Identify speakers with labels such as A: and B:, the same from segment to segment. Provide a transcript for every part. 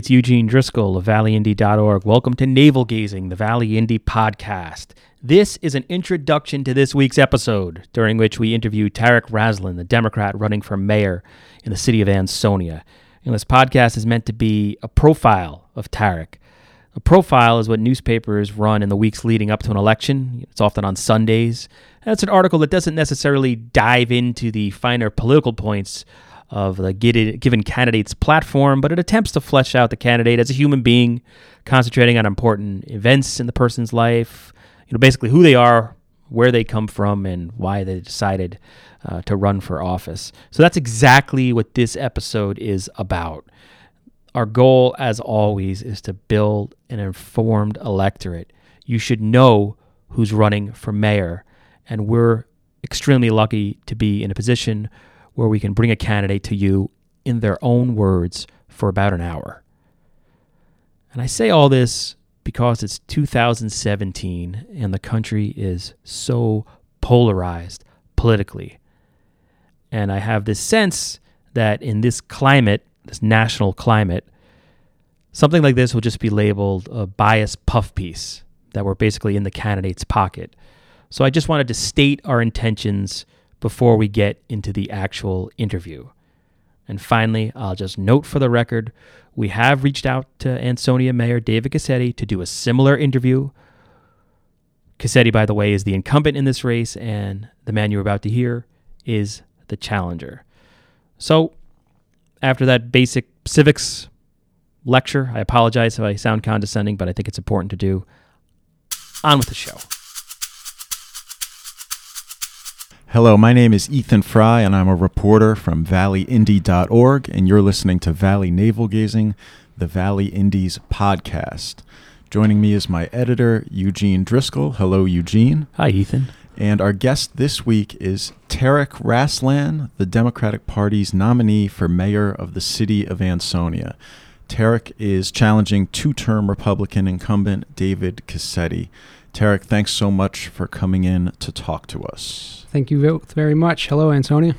A: it's Eugene Driscoll of valleyindy.org. Welcome to Navel Gazing, the Valley Indy podcast. This is an introduction to this week's episode, during which we interview Tarek Raslan, the Democrat running for mayor in the city of Ansonia. And this podcast is meant to be a profile of Tarek. A profile is what newspapers run in the weeks leading up to an election. It's often on Sundays. It's an article that doesn't necessarily dive into the finer political points of the given candidate's platform, but it attempts to flesh out the candidate as a human being, concentrating on important events in the person's life, you know, basically who they are, where they come from, and why they decided uh, to run for office. So that's exactly what this episode is about. Our goal, as always, is to build an informed electorate. You should know who's running for mayor, and we're extremely lucky to be in a position where we can bring a candidate to you in their own words for about an hour. And I say all this because it's 2017 and the country is so polarized politically. And I have this sense that in this climate, this national climate, something like this will just be labeled a bias puff piece that we're basically in the candidate's pocket. So I just wanted to state our intentions before we get into the actual interview. And finally, I'll just note for the record we have reached out to Ansonia Mayor David Cassetti to do a similar interview. Cassetti, by the way, is the incumbent in this race, and the man you're about to hear is the challenger. So, after that basic civics lecture, I apologize if I sound condescending, but I think it's important to do. On with the show.
B: Hello, my name is Ethan Fry, and I'm a reporter from valleyindy.org, and you're listening to Valley Navel Gazing, the Valley Indies podcast. Joining me is my editor, Eugene Driscoll. Hello, Eugene.
A: Hi, Ethan.
B: And our guest this week is Tarek Raslan, the Democratic Party's nominee for mayor of the city of Ansonia. Tarek is challenging two term Republican incumbent David Cassetti. Tarek, thanks so much for coming in to talk to us.
C: Thank you very much. Hello, Antonia.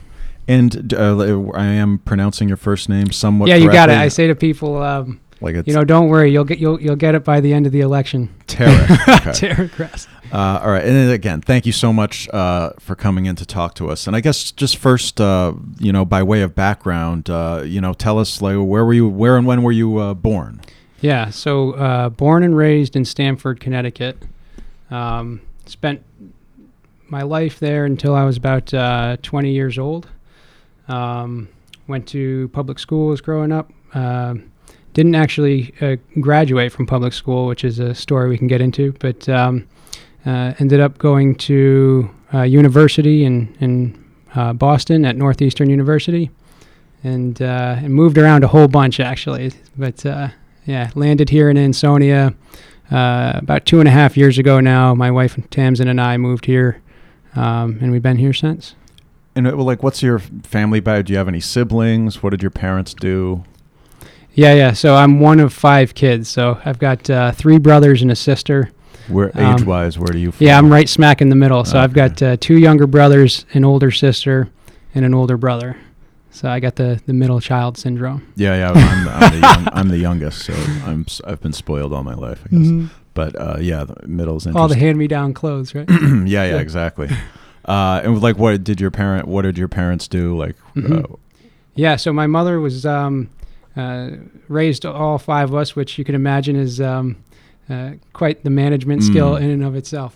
B: And uh, I am pronouncing your first name somewhat.
C: Yeah, you
B: correctly.
C: got it. I say to people, um,
B: like
C: you know, don't worry, you'll get you'll you'll get it by the end of the election.
B: Tarek.
C: Tarek Kress.
B: Uh, all right, and again, thank you so much uh, for coming in to talk to us. And I guess just first, uh, you know, by way of background, uh, you know, tell us like where were you, where and when were you uh, born?
C: Yeah, so uh, born and raised in Stamford, Connecticut. Um, spent my life there until I was about uh, 20 years old. Um, went to public schools growing up. Uh, didn't actually uh, graduate from public school, which is a story we can get into, but um, uh, ended up going to uh, university in, in uh, Boston at Northeastern University and, and moved around a whole bunch actually. But yeah, landed here in Ansonia. About two and a half years ago now, my wife Tamsin and I moved here um, and we've been here since.
B: And it, well, like, what's your family background? Do you have any siblings? What did your parents do?
C: Yeah, yeah. So I'm one of five kids. So I've got uh, three brothers and a sister.
B: Where um, age wise, where do you?
C: Fall? Yeah, I'm right smack in the middle. So okay. I've got uh, two younger brothers, an older sister, and an older brother. So I got the, the middle child syndrome.
B: Yeah, yeah. I'm, I'm, the, young, I'm the youngest, so I'm I've been spoiled all my life, I guess. Mm-hmm. But uh, yeah, the middle's interesting.
C: All the hand me down clothes, right?
B: yeah, yeah, yeah, exactly. Uh, and like, what did your parent? What did your parents do? Like, mm-hmm. uh,
C: yeah. So my mother was um, uh, raised all five of us, which you can imagine is um, uh, quite the management mm. skill in and of itself.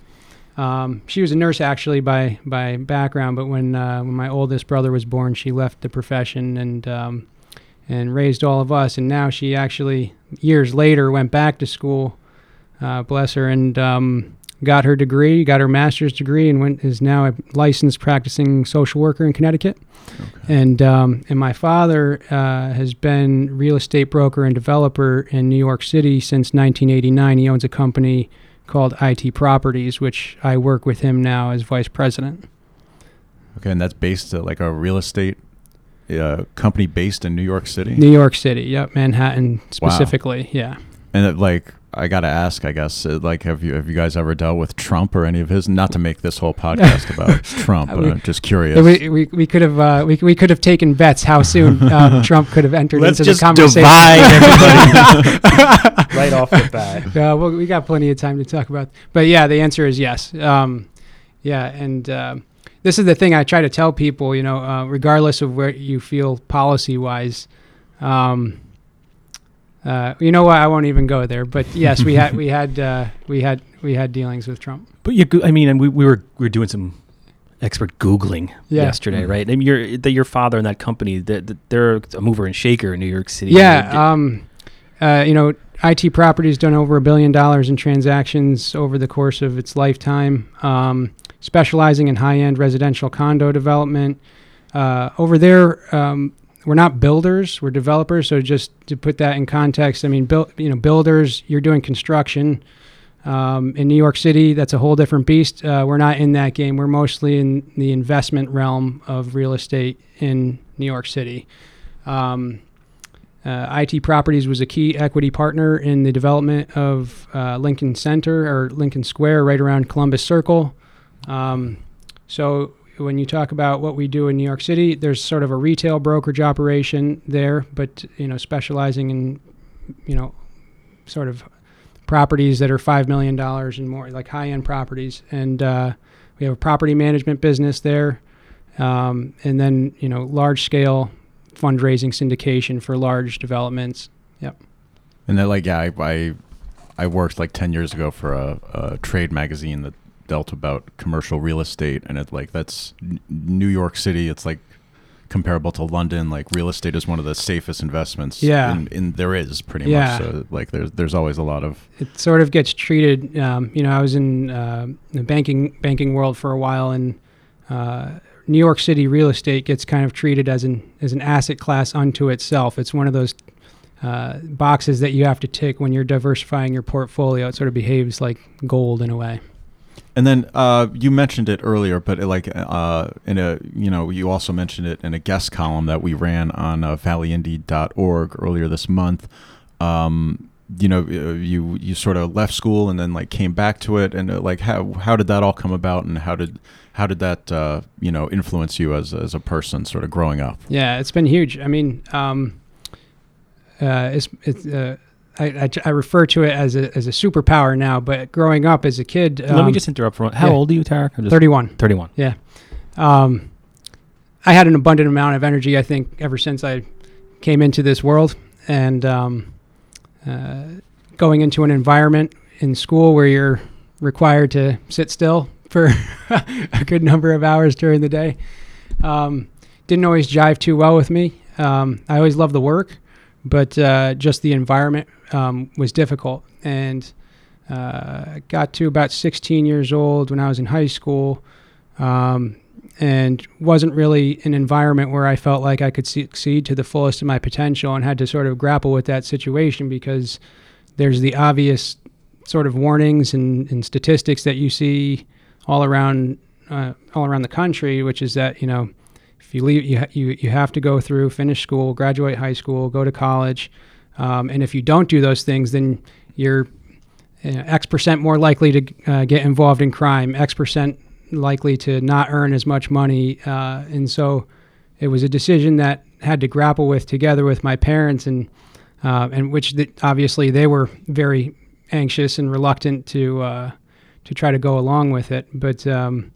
C: Um, she was a nurse actually by by background, but when uh, when my oldest brother was born, she left the profession and um, and raised all of us. And now she actually years later went back to school uh, bless her, and um, got her degree, got her master's degree, and went is now a licensed practicing social worker in Connecticut. Okay. And um, and my father uh, has been real estate broker and developer in New York City since 1989. He owns a company called IT Properties, which I work with him now as vice president.
B: Okay, and that's based at like a real estate uh, company based in New York City.
C: New York City, yep, Manhattan specifically, yeah.
B: And it, like, I gotta ask, I guess, uh, like, have you have you guys ever dealt with Trump or any of his? Not to make this whole podcast about Trump, but
C: We-
B: I'm just curious.
C: We, we, we could have uh, we, we could have taken bets how soon um, Trump could have entered
A: Let's
C: into
A: just
C: the conversation.
A: divide everybody right off the bat.
C: Yeah, well, we got plenty of time to talk about. But yeah, the answer is yes. Um, yeah, and uh, this is the thing I try to tell people. You know, uh, regardless of where you feel policy wise, um, uh, you know what? I won't even go there. But yes, we had we had uh, we had we had dealings with Trump.
A: But you, I mean, and we, we were we were doing some expert googling
C: Yeah.
A: yesterday,
B: Mhm.
A: right? I mean, your the, your father and that company, that they're a mover and shaker in New York City.
C: Yeah, um, uh, you know, IT Properties done over a billion dollars in transactions over the course of its lifetime, um, specializing in high-end residential condo development. Uh, over there, um, we're not builders; we're developers. So just to put that in context, I mean, build, you know, builders, you're doing construction. Um, in New York City, that's a whole different beast. Uh, we're not in that game. We're mostly in the investment realm of real estate in New York City. Um, uh, IT Properties was a key equity partner in the development of uh, Lincoln Center or Lincoln Square, right around Columbus Circle. Um, so when you talk about what we do in New York City, there's sort of a retail brokerage operation there, but you know, specializing in you know, sort of properties that are five million dollars and more, like high-end properties. And uh, we have a property management business there, um, and then you know, large-scale fundraising syndication for large developments. Yep.
B: And then, like, yeah, I, I, I worked like 10 years ago for a, a trade magazine that dealt about commercial real estate. And it, like, that's New York City. It's like comparable to London. Like, real estate is one of the safest investments.
C: Yeah.
B: In, in there is pretty
C: Yeah.
B: much. So, like, there's, there's always a lot of,
C: It sort of gets treated. Um, you know, I was in uh, the banking banking world for a while, and uh, New York City real estate gets kind of treated as an as an asset class unto itself. It's one of those uh, boxes that you have to tick when you're diversifying your portfolio. It sort of behaves like gold in a way.
B: And then uh, you mentioned it earlier, but uh, like uh, in a you know you also mentioned it in a guest column that we ran on uh, valleyindy.org earlier this month. Um, you know, uh, you you sort of left school and then like came back to it, and uh, like how how did that all come about, and how did how did that uh, you know influence you as as a person, sort of growing up?
C: Yeah, it's been huge. I mean, um, uh, it's it's. Uh, I, I, I refer to it as a as a superpower now, but growing up as a kid,
A: Let me
C: um,
A: just interrupt for one. How
C: yeah.
A: old are you, Tarek? I'm just
C: 31.
A: 31.
C: Um, I had an abundant amount of energy, I think, ever since I came into this world. And um, uh, going into an environment in school where you're required to sit still for a good number of hours during the day um, didn't always jive too well with me. Um, I always loved the work, but uh, just the environment um, was difficult. And uh, got to about 16 years old when I was in high school. Um, and wasn't really an environment where I felt like I could succeed to the fullest of my potential and had to sort of grapple with that situation because there's the obvious sort of warnings and, and statistics that you see all around uh, all around the country, which is that you know if you leave you you you have to go through finish school, graduate high school, go to college, um, and if you don't do those things, then you're you know, X percent more likely to uh, get involved in crime, X percent likely to not earn as much money. Uh, and so it was a decision that had to grapple with together with my parents and uh, and which th- obviously they were very anxious and reluctant to uh, to try to go along with it. But um,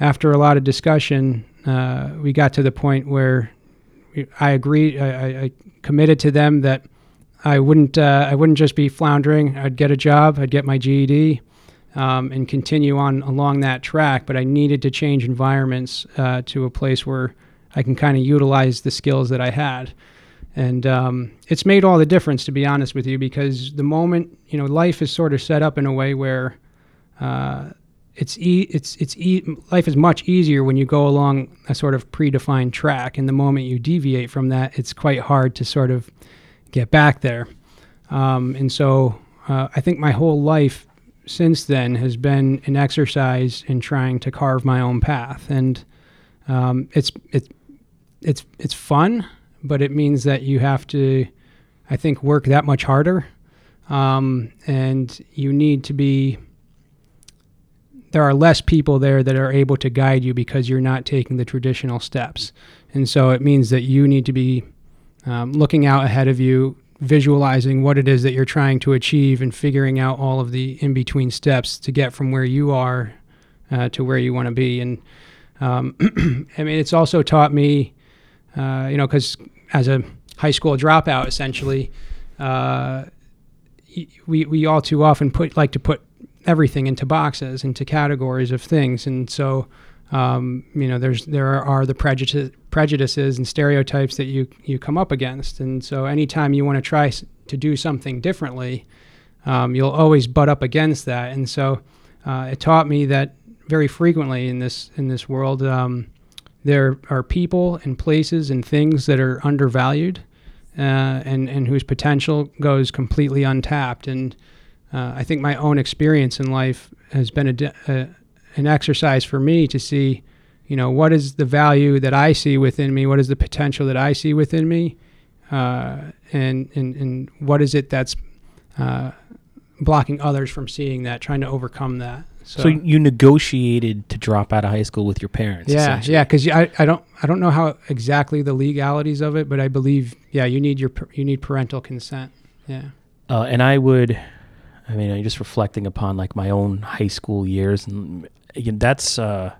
C: after a lot of discussion, uh, we got to the point where I agreed. I, I, committed to them that I wouldn't uh, I wouldn't just be floundering. I'd get a job. I'd get my GED. Um, and continue on along that track, but I needed to change environments uh, to a place where I can kind of utilize the skills that I had. And um, it's made all the difference, to be honest with you, because the moment you know life is sort of set up in a way where uh, it's e- it's it's e- life is much easier when you go along a sort of predefined track, and the moment you deviate from that, it's quite hard to sort of get back there. Um, and so uh, I think my whole life since then has been an exercise in trying to carve my own path, and um, it's it's it's it's fun, but it means that you have to, I think, work that much harder, um, and you need to be. There are less people there that are able to guide you because you're not taking the traditional steps, and so it means that you need to be um, looking out ahead of you, visualizing what it is that you're trying to achieve, and figuring out all of the in between steps to get from where you are uh, to where you want to be. And um, I mean, it's also taught me, uh, you know, because as a high school dropout, essentially, uh, we we all too often put like to put everything into boxes, into categories of things, and so. Um, you know, there's there are the prejudice, prejudices and stereotypes that you you come up against, and so anytime you want to try to do something differently, um, you'll always butt up against that. And so, uh, it taught me that very frequently in this in this world, um, there are people and places and things that are undervalued, uh, and and whose potential goes completely untapped. And uh, I think my own experience in life has been a, a an exercise for me to see, you know, what is the value that I see within me, what is the potential that I see within me, uh, and, and and what is it that's uh, blocking others from seeing that, trying to overcome that. So,
A: So, you negotiated to drop out of high school with your parents.
C: yeah, yeah, because I, I don't I don't know how exactly the legalities of it, but I believe yeah you need your you need parental consent. Yeah.
A: Uh, and I would, I mean, I'm just reflecting upon like my own high school years, and again, that's uh,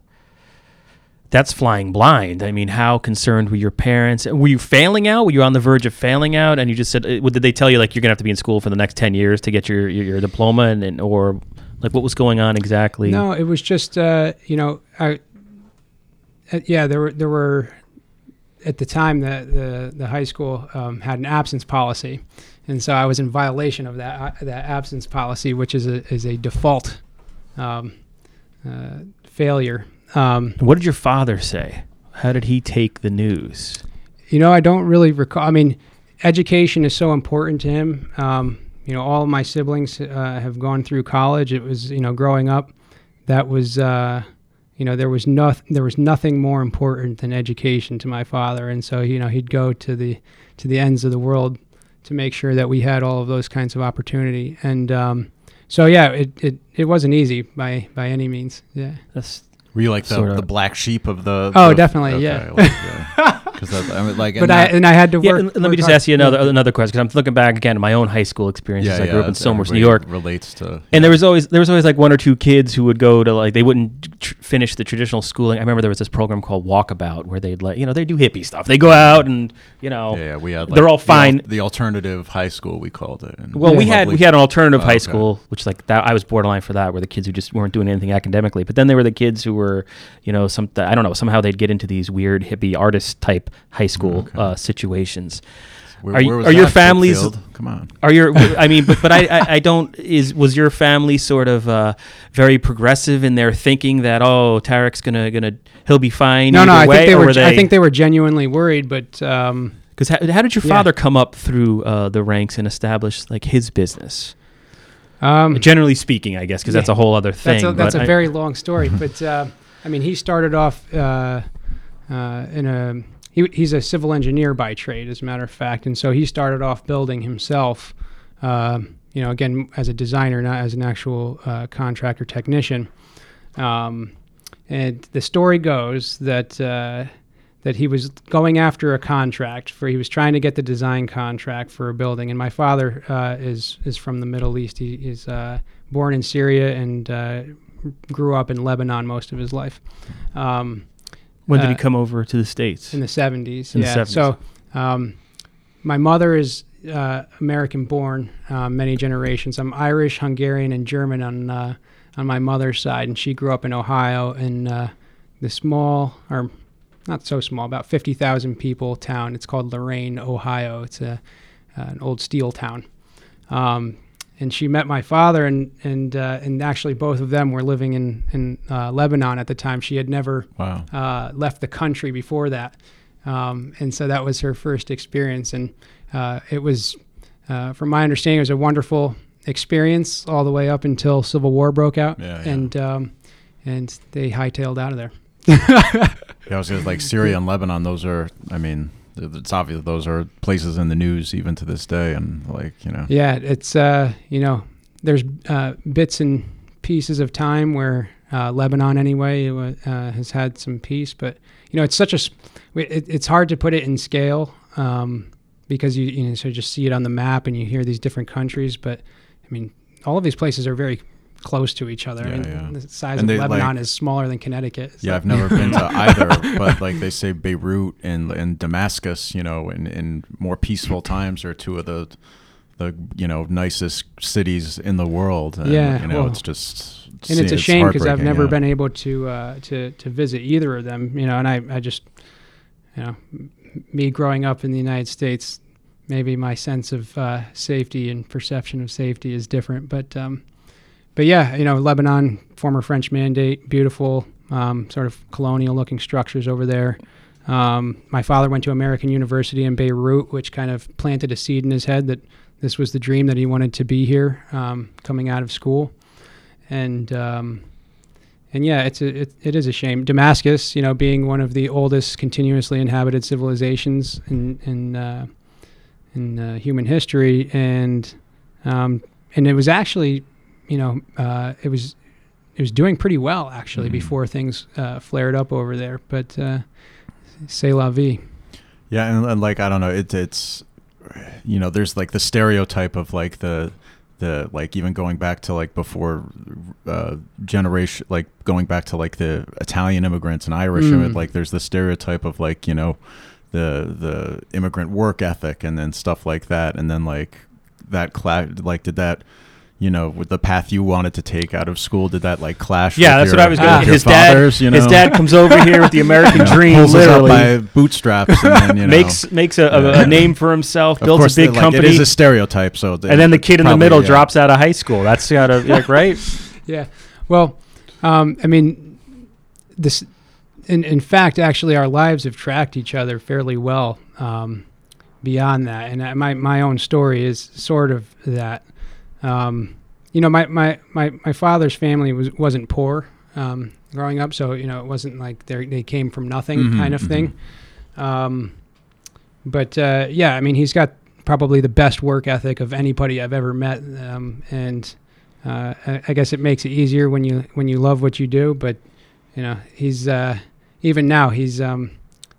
A: that's flying blind. I mean, how concerned were your parents? Were you failing out? Were you on the verge of failing out? And you just said, uh, did they tell you like you're gonna have to be in school for the next ten years to get your your, your diploma, and, and or like what was going on exactly?
C: No, it was just uh, you know, I, uh, yeah, there were there were at the time the the, the high school um, had an absence policy, and so I was in violation of that uh, that absence policy, which is a is a default um, uh, failure. Um,
A: What did your father say? How did he take the news?
C: you know, I don't really recall. I mean, education is so important to him. Um, you know, all of my siblings uh, have gone through college. It was, you know, growing up, that was, uh, you know, there was no, there was nothing more important than education to my father, and so you know, he'd go to the to the ends of the world to make sure that we had all of those kinds of opportunity. And um, so, yeah, it, it it wasn't easy by by any means. Yeah.
A: That's
B: Were you like the,
A: Sorta.
B: the black sheep of the?
C: Oh,
B: the-
C: definitely, yeah.
B: Because I mean, like,
C: But
B: and
C: I
B: that-
C: and I had to work.
A: yeah. and let me just
C: hard.
A: ask you another another question because I'm looking back again at my own high school experiences. Yeah, I grew up in Somers, New York.
B: Relates to.
A: And there was always there was always like one or two kids who would go to like they wouldn't tr- finish the traditional schooling. I remember there was this program called Walkabout where they'd like you know they do hippie stuff. They go out and you know
B: Yeah, yeah, we had. Like,
A: They're all
B: the al-
A: fine.
B: The, alternative high school, we called it. and
A: well we had
B: lovely-
A: we had an alternative
B: Oh,
A: high
B: okay.
A: school which like that I was borderline for that where the kids who just weren't doing anything academically. But then there were the kids who were you know some I don't know somehow they'd get into these weird hippie artist type high school
B: Okay.
A: uh, situations.
B: Where,
A: are you-
B: where was
A: are your families-
B: Brookfield? Come on.
A: Are your I mean, but but I, I I don't is was your family sort of uh, very progressive in their thinking that oh Tarek's gonna gonna he'll be fine
C: No, no,
A: either
C: I
A: way,
C: think they
A: or
C: were. I think they were genuinely worried, but um,
A: because how, how did your
C: Yeah.
A: father come up through uh, the ranks and establish like his business?
C: um,
A: Generally speaking, I guess because that's a whole other thing.
C: that's a, that's
A: but
C: a
A: I-
C: very long story. But uh, I mean, he started off uh, uh, in a. He, he's a civil engineer by trade, as a matter of fact, and so he started off building himself. Uh, you know, again, as a designer, not as an actual uh, contractor technician. Um, and the story goes that uh, that he was going after a contract for he was trying to get the design contract for a building. And my father uh, is is from the Middle East. He is uh, born in Syria and uh, grew up in Lebanon most of his life. Um,
A: when did he
C: uh,
A: come over to the states?
C: in the 70s.
A: In the
C: yeah.
A: 70s.
C: So um, my mother is uh, American born, uh, many generations. I'm Irish, Hungarian, and German on uh, on my mother's side, and she grew up in Ohio in uh, the small, or not so small, about 50,000 people town. It's called Lorain, Ohio. It's a uh, an old steel town. Um, and she met my father, and and uh, and actually both of them were living in in uh, Lebanon at the time. She had never
B: Wow.
C: uh, left the country before that, um, and so that was her first experience, and uh, it was, uh, from my understanding, it was a wonderful experience all the way up until Civil War broke out,
B: Yeah, yeah.
C: and um, and they hightailed out of there.
B: Yeah, I was gonna, like Syria and Lebanon. Those are, I mean, it's obvious those are places in the news even to this day, and like you know,
C: Yeah, it's uh, you know, there's uh, bits and pieces of time where uh, Lebanon, anyway, uh, has had some peace, but you know, it's such a, it, it's hard to put it in scale um, because you you know, so just see it on the map and you hear these different countries, but I mean, all of these places are very close to each other.
B: Yeah,
C: and
B: yeah.
C: The size
B: And
C: of Lebanon
B: like-
C: is smaller than Connecticut. It's
B: yeah,
C: like-
B: I've never been to either, but like they say, Beirut and and Damascus, you know, in in more peaceful times are two of the the you know nicest cities in the world. And,
C: Yeah,
B: you know,
C: well,
B: it's just
C: and it's a shame because I've never
B: yeah.
C: been able to uh, to to visit either of them. You know, and I I just you know me growing up in the United States, maybe my sense of uh, safety and perception of safety is different. But um, but yeah, you know, Lebanon, former French mandate, beautiful um, sort of colonial looking structures over there. Um, my father went to American University in Beirut, which kind of planted a seed in his head that this was the dream that he wanted to be here um, coming out of school and um, and yeah, it's a, it, it is a shame. Damascus, you know, being one of the oldest continuously inhabited civilizations in in uh, in uh, human history, and um, and it was actually, you know, uh, it was it was doing pretty well actually
B: Mhm.
C: before things uh, flared up over there. But uh, c'est la vie.
B: Yeah, and, and like I don't know, it, it's you know, there's like the stereotype of like the the like even going back to like before uh, generation, like going back to like the Italian immigrants and Irish,
C: Mm.
B: like there's the stereotype of like you know the the immigrant work ethic and then stuff like that, and then like that cla- like did that. You know, with the path you wanted to take out of school, did that like clash?
A: Yeah,
B: with
A: that's
B: your-
A: what I was
C: going-
B: with your
A: his dad-
B: fathers, you
A: His dad comes over here with the American
B: You know,
A: dream,
B: pulls us up
A: literally
B: by bootstraps, and then, you know,
A: makes makes a, a,
B: Yeah.
A: a name for himself,
B: Of
A: builds
B: course,
A: a big
B: like,
A: company,
B: It is a stereotype, so
A: and then the kid in the middle
B: yeah.
A: drops out of high school. That's gotta like right.
C: Yeah. Well, um, I mean, this. In in fact, actually, our lives have tracked each other fairly well. Um, beyond that, and uh, my my own story is sort of that. Um, you know, my, my, my, my father's family was wasn't poor um, growing up, so you know it wasn't like they they came from nothing
B: Mhm,
C: kind of thing. Um, but uh, yeah, I mean, he's got probably the best work ethic of anybody I've ever met, um, and uh, I, I guess it makes it easier when you when you love what you do. But you know, he's uh, even now he's um,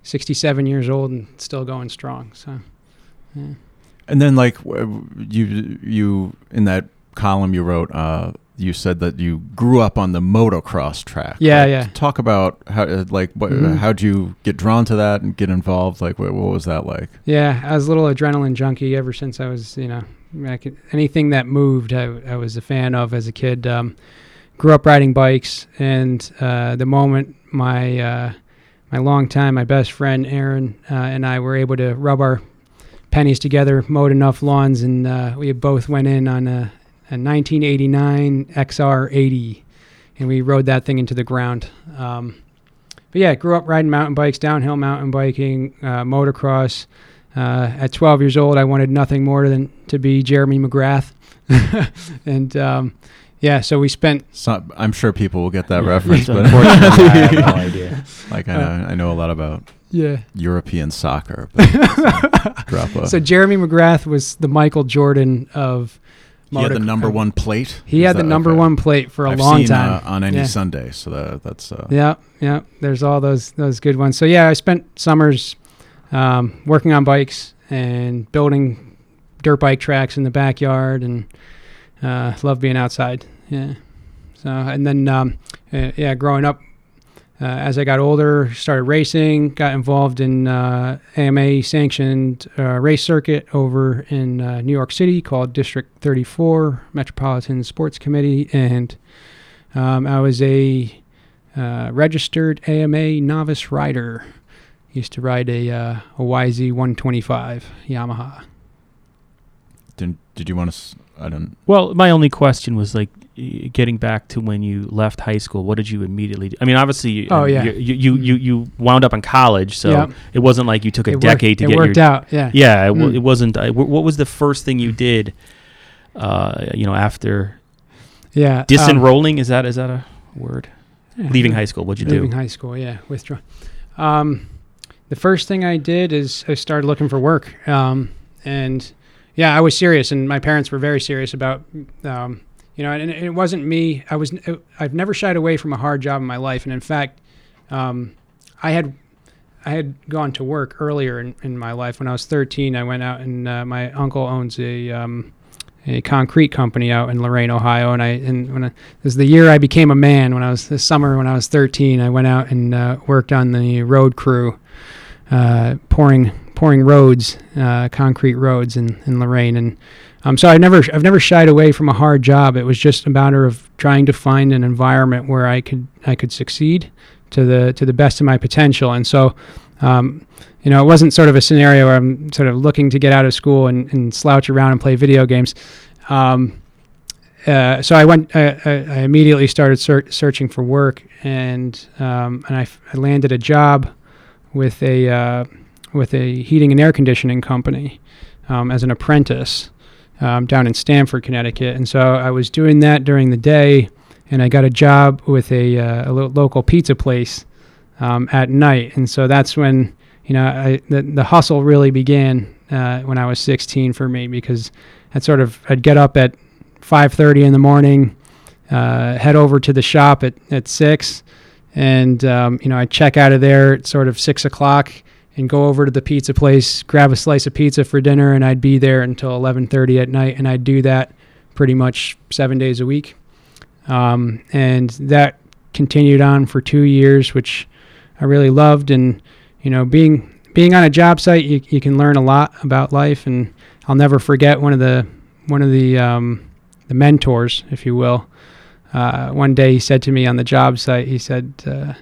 C: 67 years old and still going strong. So yeah.
B: And then, like you, you in that column you wrote, uh, you said that you grew up on the motocross track.
C: Yeah,
B: Like,
C: yeah.
B: Talk about how, uh, like, what,
C: Mhm.
B: how'd you get drawn to that and get involved? Like, what, what was that like?
C: Yeah, I was a little adrenaline junkie ever since I was, you know, I could, anything that moved, I, I was a fan of as a kid. Um, grew up riding bikes, and uh, the moment my uh, my long time, my best friend Aaron uh, and I were able to rub our pennies together, mowed enough lawns, and uh, we both went in on a, a 1989 XR80, and we rode that thing into the ground. Um, but yeah, grew up riding mountain bikes, downhill mountain biking, uh, motocross. Uh, at 12 years old, I wanted nothing more than to be Jeremy McGrath, and um, yeah, so we spent
B: So, I'm sure people will get that reference, but
A: Unfortunately, I have no idea.
B: like I know, I know a lot about
C: yeah.
B: European soccer. Drop a.
C: So Jeremy McGrath was the Michael Jordan of.
B: he had the number one plate.
C: He
B: Is
C: had the number
B: okay.
C: one plate for a
B: I've
C: long
B: seen,
C: time.
B: uh, on any
C: Yeah.
B: Sunday, so that, that's uh,
C: Yeah, yeah. There's all those those good ones. So yeah, I spent summers um, working on bikes and building dirt bike tracks in the backyard, and uh, love being outside. Yeah. So and then um, uh, yeah, growing up. Uh, as I got older, started racing, got involved in uh, AMA sanctioned uh, race circuit over in uh, New York City called District 34 Metropolitan Sports Committee, and um, I was a uh, registered AMA novice rider. Used to ride a uh, a YZ 125 Yamaha.
B: Did, did you want to? I don't.
A: Well, my only question was like getting back to when you left high school. What did you immediately? do? I mean, obviously, you,
C: Oh, yeah.
A: you, you, you you you wound up in college, so
C: Yeah.
A: it wasn't like you took a
C: it
A: decade
C: worked,
A: to
C: it
A: get
C: worked
A: your.
C: out. Yeah.
A: Yeah, it,
C: Mm.
A: it wasn't. Uh, what was the first thing you did uh, you know, after
C: Yeah. um,
A: disenrolling. is that is that a word?
C: yeah,
A: Leaving high school, what'd you
C: leaving
A: do?
C: Leaving high school, yeah, withdraw. Um, the first thing I did is I started looking for work, um, and yeah, I was serious, and my parents were very serious about, um, you know, and it wasn't me. I was I've never shied away from a hard job in my life, and in fact, um, I had I had gone to work earlier in, in my life when I was 13. I went out and uh, my uncle owns a um, a concrete company out in Lorain, Ohio, and I and when I, this is the year I became a man. When I was this summer when I was 13, I went out and uh, worked on the road crew, uh, pouring pouring roads, uh, concrete roads in in Lorain, and um, so I've never I've never shied away from a hard job. It was just a matter of trying to find an environment where I could I could succeed to the to the best of my potential, and so. Um, you know, it wasn't sort of a scenario where I'm sort of looking to get out of school and, and slouch around and play video games. Um, uh, so I went. I, I I immediately started ser- searching for work, and um, and I, f- I landed a job with a uh, with a heating and air conditioning company um, as an apprentice um, down in Stamford, Connecticut. And so I was doing that during the day, and I got a job with a, uh, a lo- local pizza place um, at night. And so that's when you know I, the the hustle really began uh, when I was 16 for me because I'd sort of I'd get up at 5:30 in the morning, uh, head over to the shop at at six, and um, you know I'd check out of there at sort of six o'clock and go over to the pizza place, grab a slice of pizza for dinner, and I'd be there until 11:30 at night, and I'd do that pretty much seven days a week, um, and that continued on for two years, which I really loved, and you know being being on a job site, you, you can learn a lot about life, and I'll never forget one of the one of the um, the mentors, if you will. Uh, one day he said to me on the job site, he said, uh,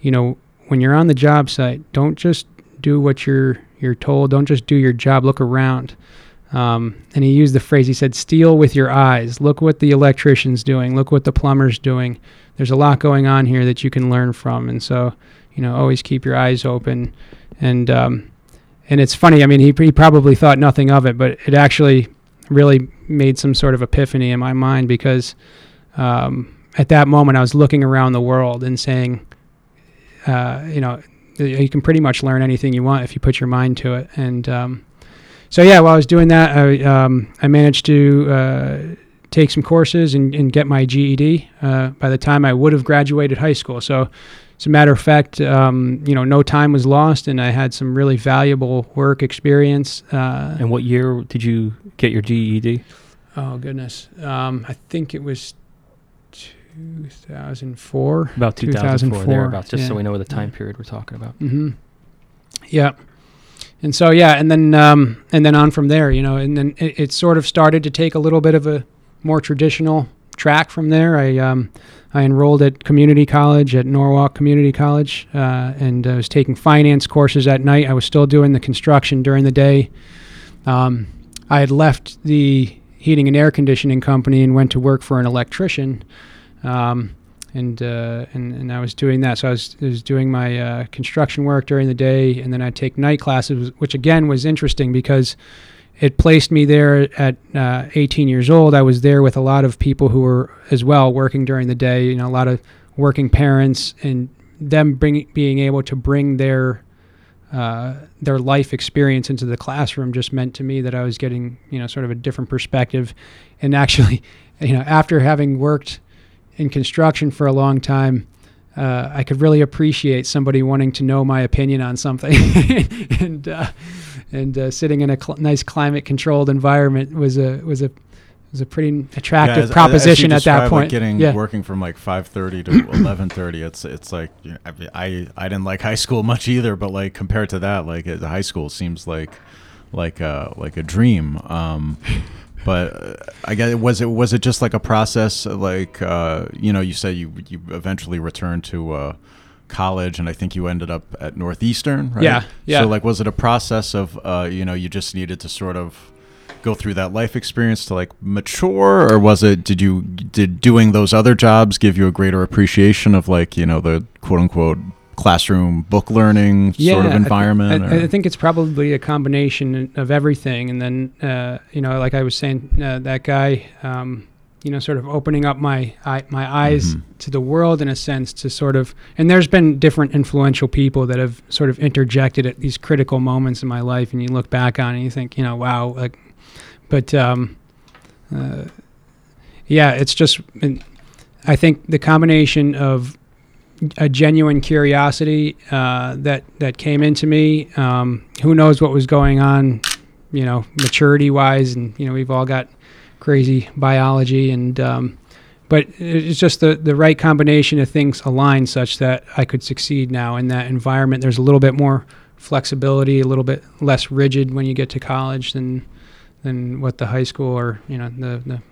C: "You know, when you're on the job site, don't just do what you're you're told. Don't just do your job. Look around." Um, and he used the phrase. He said, "Steal with your eyes. Look what the electrician's doing. Look what the plumber's doing. There's a lot going on here that you can learn from." And so, you know, always keep your eyes open. And um, and it's funny. I mean, he he probably thought nothing of it, but it actually really made some sort of epiphany in my mind because um, at that moment I was looking around the world and saying, uh, you know, you can pretty much learn anything you want if you put your mind to it. And um, so, yeah, while I was doing that, I, um, I managed to uh, take some courses and, and get my GED uh, by the time I would have graduated high school. So, as a matter of fact, um, you know, no time was lost, and I had some really valuable work experience. Uh,
A: And what year did you get your GED?
C: oh goodness, um, I think it was 2004.
A: About 2004,
C: 2004,
A: thereabouts, just so we know the time period we're talking about.
C: Mm-hmm. Yeah. And so yeah, and then um, and then on from there, you know, and then it, it sort of started to take a little bit of a more traditional track from there. I um, I enrolled at community college at Norwalk Community College, uh, and I was taking finance courses at night. I was still doing the construction during the day. Um, I had left the heating and air conditioning company and went to work for an electrician. Um, and, uh, and and I was doing that. So I was, I was doing my uh, construction work during the day, and then I'd take night classes, which again was interesting because it placed me there at uh, 18 years old. I was there with a lot of people who were as well working during the day. You know, a lot of working parents, and them bring, being able to bring their uh, their life experience into the classroom just meant to me that I was getting you know sort of a different perspective, and actually, you know, after having worked in construction for a long time, uh, I could really appreciate somebody wanting to know my opinion on something, and uh, and uh, sitting in a cl- nice climate-controlled environment was a was a was a pretty attractive
B: as- as
C: proposition at
B: described,
C: that
B: like,
C: point.
B: getting
C: yeah,
B: working from like five thirty to eleven thirty. It's it's like you know, I, I didn't like high school much either, but like compared to that, like uh, high school seems like like a like a dream. Um, but uh, I guess was it was it just like a process? Like uh, you know, you said you you eventually returned to. Uh, college and i think you ended up at northeastern right
C: Yeah, yeah.
B: so like was it a process of uh, you know you just needed to sort of go through that life experience to like mature or was it did you did doing those other jobs give you a greater appreciation of like you know the quote unquote classroom book learning sort of environment?
C: I,
B: or-
C: I think it's probably a combination of everything, and then uh, you know, like I was saying, uh, that guy, um, you know, sort of opening up my my eyes
B: Mhm.
C: to the world in a sense to sort of. And there's been different influential people that have sort of interjected at these critical moments in my life, and you look back on it and you think, you know, wow, like, but um, uh, yeah, it's just. I think the combination of a genuine curiosity uh, that that came into me. Um, who knows what was going on, you know, maturity wise, and you know, we've all got crazy biology, and um, but it's just the the right combination of things aligned such that I could succeed now in that environment. There's a little bit more flexibility, a little bit less rigid when you get to college than than what the high school or you know the the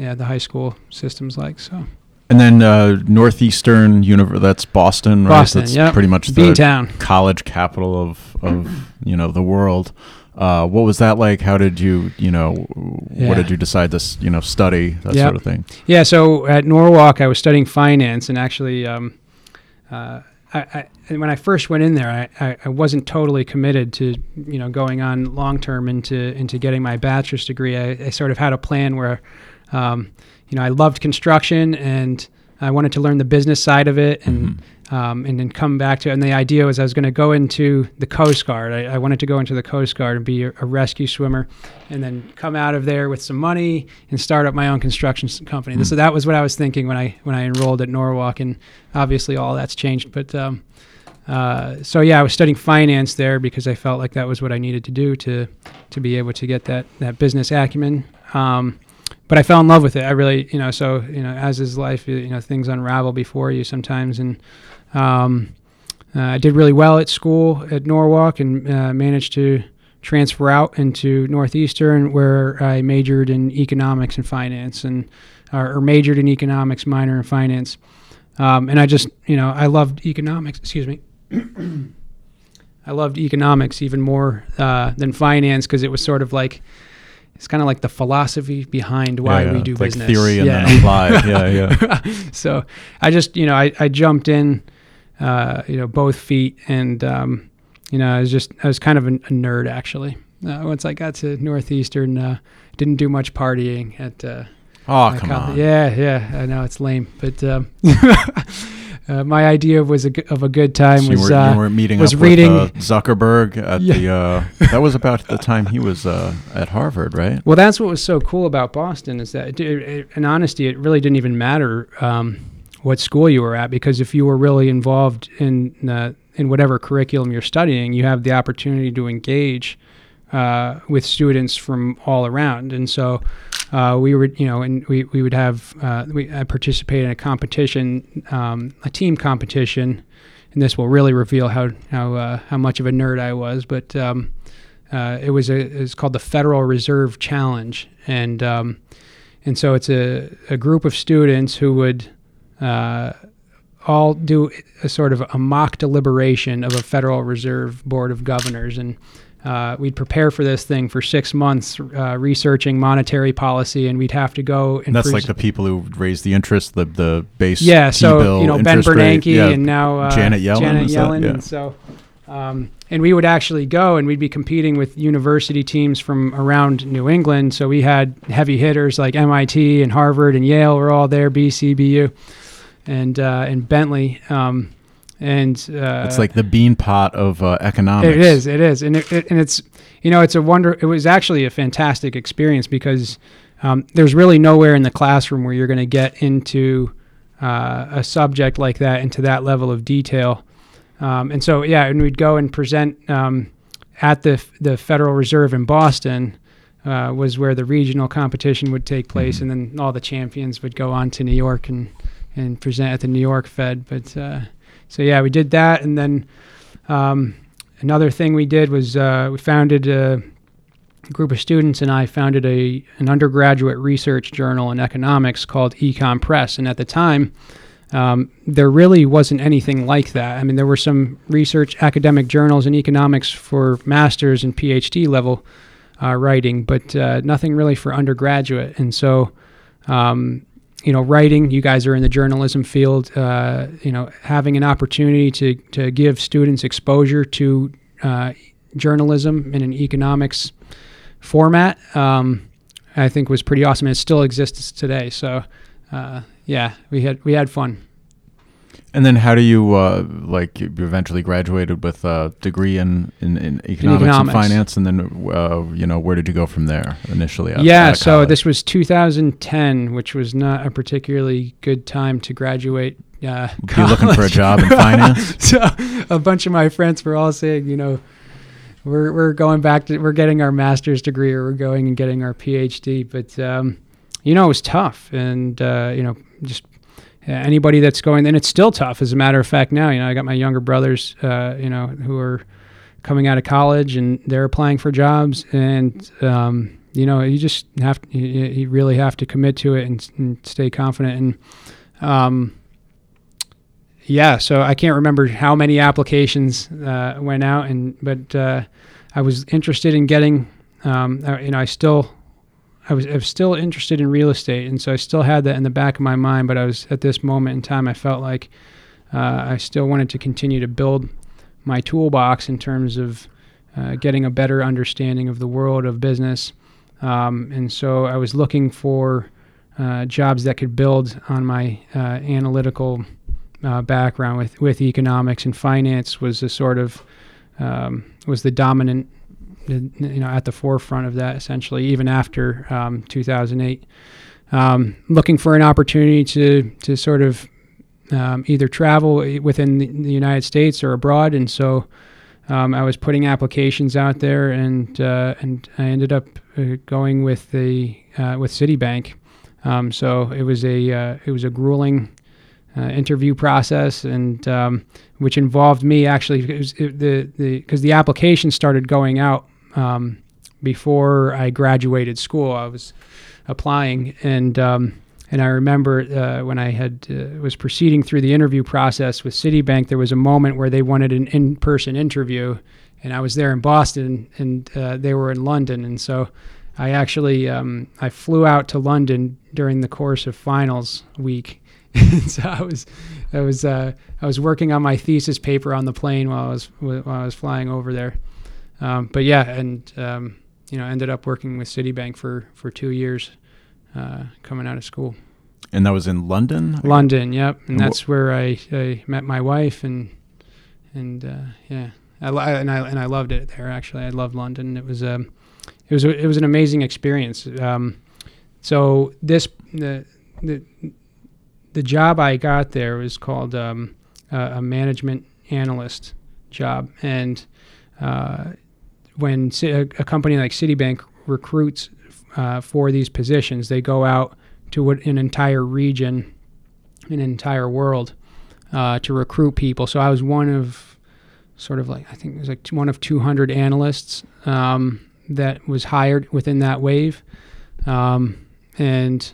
C: yeah the high school system's like. So
B: and then uh, Northeastern University, that's Boston, right?
C: Boston,
B: that's
C: yep.
B: pretty much the
C: Beantown.
B: college capital of, of you know the world. Uh, what was that like? How did you, you know,
C: Yeah.
B: what did you decide to, you know, study that
C: Yep.
B: sort of thing?
C: Yeah, so at Norwalk, I was studying finance, and actually, um, uh, I, I, when I first went in there, I, I, I wasn't totally committed to you know going on long term into into getting my bachelor's degree. I, I sort of had a plan where, um, you know, I loved construction and I wanted to learn the business side of it, and um, and then come back to it. And the idea was I was going to go into the Coast Guard. I, I wanted to go into the Coast Guard and be a, a rescue swimmer, and then come out of there with some money and start up my own construction company. So that was what I was thinking when I when I enrolled at Norwalk, and obviously all that's changed. But um, uh, so yeah, I was studying finance there because I felt like that was what I needed to do to to be able to get that that business acumen. Um, but I fell in love with it. I really, you know, so you know, as is life, you know, things unravel before you sometimes, and um, uh, I did really well at school at Norwalk and uh, managed to transfer out into Northeastern, where I majored in economics and finance, and or, or majored in economics, minor in finance. Um, and I just, you know, I loved economics. Excuse me. I loved economics even more uh, than finance because it was sort of like it's kind of like the philosophy behind why
B: Yeah,
C: we do
B: It's like
C: business.
B: theory and
C: Yeah.
B: then applied. yeah, yeah.
C: so I just, you know, I, I jumped in, uh, you know, both feet, and um, you know, I was just, I was kind of a, a nerd actually. Uh, once I got to Northeastern, uh, didn't do much partying at. Uh,
B: Oh, come
C: college.
B: on.
C: Yeah, yeah, I know it's lame, but um, uh, my idea was a, of a good time
B: So
C: was
B: you, were,
C: uh,
B: you were meeting
C: was reading-
B: with uh, Zuckerberg at
C: Yeah.
B: the. Uh, that was about the time he was uh, at Harvard, right?
C: Well, that's what was so cool about Boston is that, it, it, in honesty, it really didn't even matter um, what school you were at because if you were really involved in uh, in whatever curriculum you're studying, you have the opportunity to engage uh, with students from all around, and so. Uh, we were, you know, and we, we would have, uh, we, I participated in a competition, um, a team competition, and this will really reveal how, how, uh, how much of a nerd I was. But um, uh, it was a it's called the Federal Reserve Challenge, and um, and so it's a, a group of students who would uh, all do a sort of a mock deliberation of a Federal Reserve Board of Governors, and uh, we'd prepare for this thing for six months, uh, researching monetary policy, and we'd have to go and
B: That's
C: pres-
B: like the people who raised the interest, the the base.
C: yeah, so you know Ben. Bernanke
B: Yeah.
C: and now uh,
B: Janet Yellen,
C: Janet
B: that-
C: Yellen,
B: yeah.
C: and so um, and we would actually go and we'd be competing with university teams from around New England. So we had heavy hitters like MIT and Harvard and Yale were all there, BCBU and uh, and Bentley. Um, and uh,
B: It's like the Beanpot of uh, economics.
C: it is. It is, and it, it, and it's you know it's a wonder. It was actually a fantastic experience because um, there's really nowhere in the classroom where you're going to get into uh, a subject like that into that level of detail. Um, and so yeah, and we'd go and present um, at the the Federal Reserve in Boston. Uh, was where the regional competition would take place,
B: Mhm.
C: and then all the champions would go on to New York and and present at the New York Fed. But uh, so yeah, we did that, and then um, another thing we did was uh, we founded a group of students, and I founded a an undergraduate research journal in economics called Econ Press. And at the time, um, there really wasn't anything like that. I mean, there were some research academic journals in economics for masters and PhD level uh, writing, but uh, nothing really for undergraduate. And so um, you know, writing. You guys are in the journalism field. Uh, you know, having an opportunity to to give students exposure to uh, journalism in an economics format, um, I think was pretty awesome. And it still exists today. So, uh, yeah, we had we had fun.
B: And then, how do you uh, like? You eventually graduated with a degree in in, in economics,
C: economics.
B: and finance, and then uh, you know where did you go from there initially? out-
C: yeah,
B: out
C: so
B: college?
C: this was 2010, which was not a particularly good time to graduate. Uh,
B: you looking for a job in finance?
C: so a bunch of my friends were all saying, you know, we're we're going back to we're getting our master's degree or we're going and getting our PhD, but um, you know it was tough, and uh, you know just anybody that's going, and it's still tough. As a matter of fact, now you know I got my younger brothers, uh, you know, who are coming out of college and they're applying for jobs, and um, you know you just have you, you really have to commit to it and, and stay confident and. Um, yeah, so I can't remember how many applications uh, went out, and but uh, I was interested in getting, um, uh, you know, I still, I was, I was still interested in real estate, and so I still had that in the back of my mind. But I was at this moment in time, I felt like uh, I still wanted to continue to build my toolbox in terms of uh, getting a better understanding of the world of business, um, and so I was looking for uh, jobs that could build on my uh, analytical uh, background with, with economics and finance was the sort of um, was the dominant you know at the forefront of that essentially even after um, 2008 um, looking for an opportunity to to sort of um, either travel within the, United States or abroad. And so um, I was putting applications out there and uh, and I ended up uh, going with the uh, with Citibank. Um, so it was a uh, it was a grueling uh, interview process, and um, which involved me actually the the because the application started going out um, before I graduated school. I was applying, and um, and I remember uh, when I had uh, was proceeding through the interview process with Citibank, there was a moment where they wanted an in-person interview, and I was there in Boston, and uh, they were in London, and so. I actually um, I flew out to London during the course of finals week, so I was, I was, uh, I was working on my thesis paper on the plane while I was while I was flying over there. Um, but yeah, and um, you know, ended up working with Citibank for for two years, uh, coming out of school.
B: And that was in London.
C: London, yep, and,
B: And wh-
C: that's where I, I met my wife, and and uh, yeah, I, lo- and I and I loved it there. Actually, I loved London. It was um, it was a, it was an amazing experience. Um, so this the the the job I got there was called um, a, a management analyst job, and uh, when a, a company like Citibank recruits uh, for these positions, they go out to an entire region, an entire world, uh, to recruit people. So I was one of sort of like I think it was like one of 200 analysts um, that was hired within that wave, um, and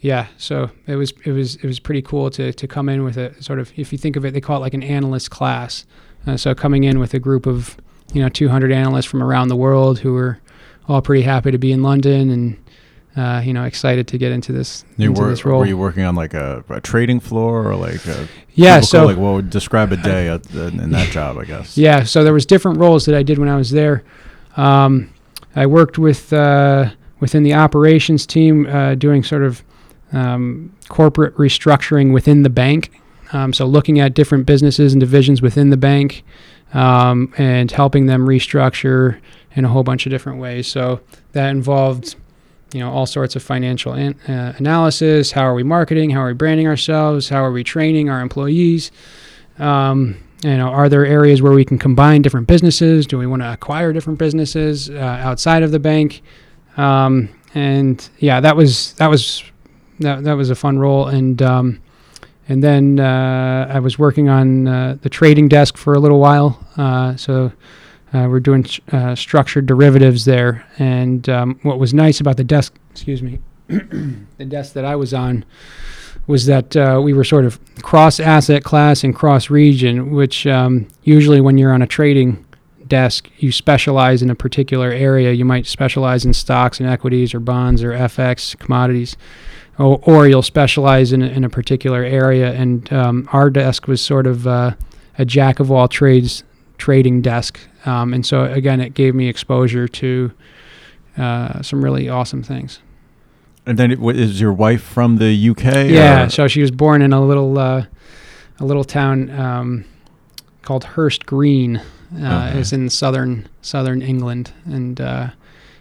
C: yeah, so it was it was it was pretty cool to to come in with a sort of if you think of it, they call it like an analyst class. Uh, so coming in with a group of you know 200 analysts from around the world who were all pretty happy to be in London and uh, you know excited to get into this
B: You
C: into
B: were,
C: this role.
B: were you working on like a, a trading floor or like a
C: yeah,
B: typical,
C: so
B: like what would describe a day at, in in that job? I guess.
C: Yeah, so there was different roles that I did when I was there. Um, I worked with uh, within the operations team, uh, doing sort of um, corporate restructuring within the bank. Um, so looking at different businesses and divisions within the bank, um, and helping them restructure in a whole bunch of different ways. So that involved, you know, all sorts of financial an- uh, analysis. How are we marketing? How are we branding ourselves? How are we training our employees? Um, you know, are there areas where we can combine different businesses? Do we want to acquire different businesses uh, outside of the bank? Um, and yeah, that was that was that, that was a fun role. And um, and then uh, I was working on uh, the trading desk for a little while. Uh, so uh, we're doing uh, structured derivatives there. And um, what was nice about the desk, excuse me, the desk that I was on was that uh, we were sort of cross asset class and cross region, which um, usually when you're on a trading desk, you specialize in a particular area. You might specialize in stocks and equities or bonds or FX commodities. Or, or you'll specialize in, a- in a particular area. And um, our desk was sort of uh, a jack of all trades trading desk. Um, and so, again, it gave me exposure to uh, some really awesome things.
B: And then, it, wa- is your wife from the UK?
C: Yeah,
B: or-
C: so she was born in a little uh, a little town um, called Hurst Green. Uh,
B: Okay.
C: It's in southern southern England, and uh,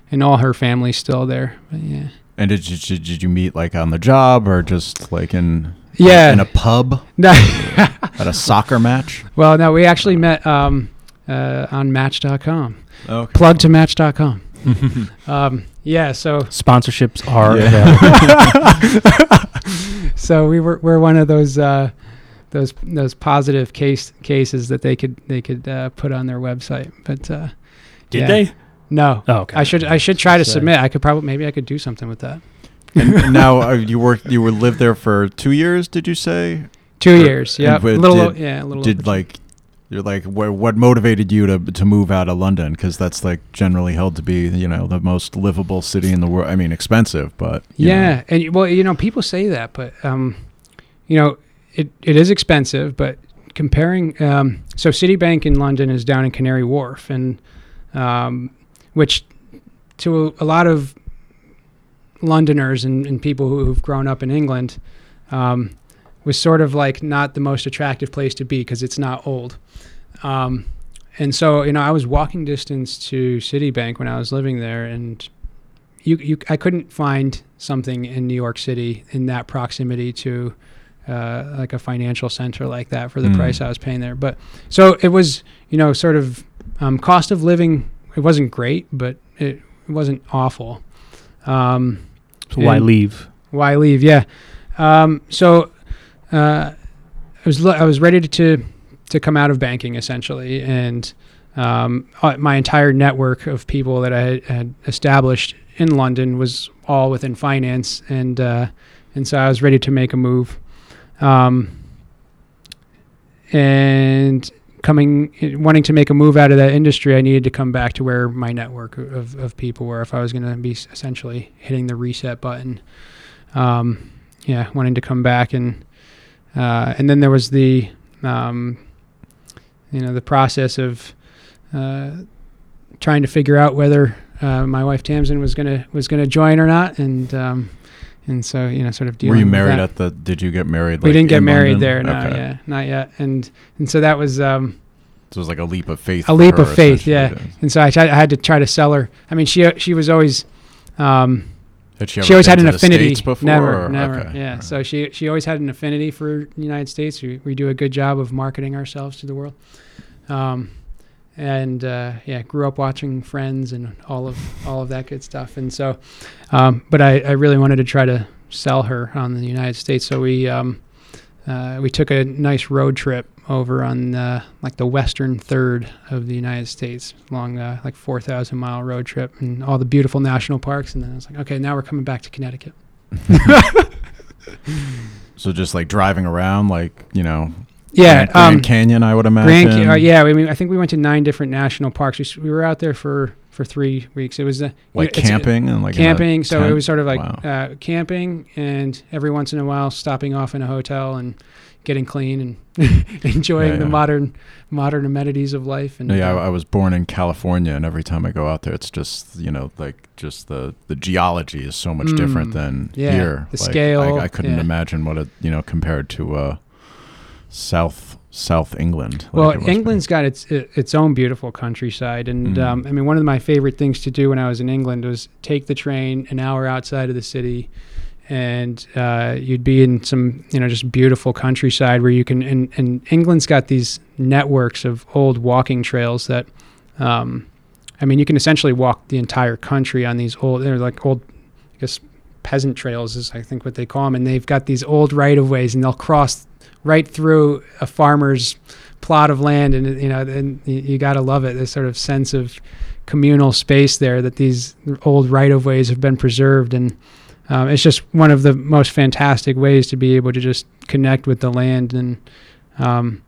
C: and all her family's still there. But yeah,
B: and did you did, did you meet like on the job or just like in
C: yeah.
B: in a pub
C: No,
B: at a soccer match?
C: well, no, we actually met um, uh, on Match.com.
B: Okay.
C: Plug to Match.com. Um, yeah, so
A: Sponsorships are
B: Yeah.
C: so we were we're one of those uh, those those positive case cases that they could they could uh, put on their website. But uh,
A: Did
C: yeah.
A: they?
C: No,
A: Oh, okay.
C: I should I should try to
A: So-
C: submit. I could probably maybe I could do something with that.
B: and, and now uh, you worked. You were lived there for two years. Did you say?
C: Two
B: Or-
C: years, yeah, a
B: and
C: little o-
B: did-
C: yeah, a little.
B: Did like you're like what, what motivated you to to move out of London? Because that's like generally held to be you know the most livable city in the world. I mean, expensive, but you know.
C: yeah, and well, you know, people say that, but um, you know, it, it is expensive, but comparing, um, so Citibank in London is down in Canary Wharf, and um, which to a, lot of Londoners and, and people who, who've grown up in England um, was sort of like not the most attractive place to be because it's not old. Um, and so, you know, I was walking distance to Citibank when I was living there, and you, you, I couldn't find something in New York City in that proximity to uh, like a financial center like that for the
B: Mm.
C: price I was paying there. But so it was, you know, sort of um, cost of living. It wasn't great, but it, it wasn't awful. Um,
A: So why leave?
C: why leave? Yeah. Um, so uh, I was I was ready to to come out of banking essentially, and um, uh, my entire network of people that I had, had established in London was all within finance, and uh, and so I was ready to make a move. Um, and coming wanting to make a move out of that industry, I needed to come back to where my network of, of people were if I was going to be essentially hitting the reset button. Um, yeah, wanting to come back and uh, and then there was the um, you know the process of uh, trying to figure out whether uh, my wife Tamsin was gonna was gonna join or not, and um, and so you know sort of
B: Were you married at the? Did you get married?
C: we didn't get married
B: London?
C: there no
B: Okay.
C: yeah not yet and and so that was um
B: So it was like a leap of faith.
C: A leap
B: her,
C: of faith, yeah. and so I, tried, I had to try to sell her i mean she she was always um
B: Had she,
C: she always had an affinity
B: before?
C: never
B: or-
C: never
B: okay,
C: yeah
B: alright.
C: so she she always had an affinity for the united states we, we do a good job of marketing ourselves to the world um and uh, yeah, grew up watching Friends and all of all of that good stuff. And so, um, but I, I really wanted to try to sell her on the United States. So we um, uh, we took a nice road trip over on uh, like the western third of the United States, long uh, like four thousand mile road trip, and all the beautiful national parks. And then I was like, okay, now we're coming back to Connecticut.
B: So just like driving around, like you know,
C: Yeah,
B: Grand, Grand
C: um,
B: Canyon, I would
C: Grand,
B: imagine.
C: Ca- uh, yeah. I mean, I think we went to nine different national parks. We, we were out there for for three weeks. It was uh,
B: like camping and like
C: camping. So it was sort of like
B: Wow.
C: uh, camping, and every once in a while stopping off in a hotel and getting clean and enjoying
B: Yeah,
C: the
B: yeah.
C: modern modern amenities of life. And
B: yeah,
C: uh,
B: I, I was born in California, and every time I go out there, it's just you know like just the the geology is so much different
C: Mm,
B: than
C: yeah,
B: here.
C: the
B: Like,
C: scale,
B: I, I couldn't imagine what it you know compared to uh, South South England.
C: well,
B: it must be.
C: England's got its its own beautiful countryside, and
B: Mhm.
C: um, I mean, one of my favorite things to do when I was in England was take the train an hour outside of the city, and uh, you'd be in some you know just beautiful countryside where you can. And, and England's got these networks of old walking trails that, um, I mean, you can essentially walk the entire country on these old. They're like old, I guess, peasant trails is I think what they call them, and they've got these old right of ways, and they'll cross right through a farmer's plot of land and you know and you, got to love it this sort of sense of communal space there that these old right of ways have been preserved and um, it's just one of the most fantastic ways to be able to just connect with the land and um,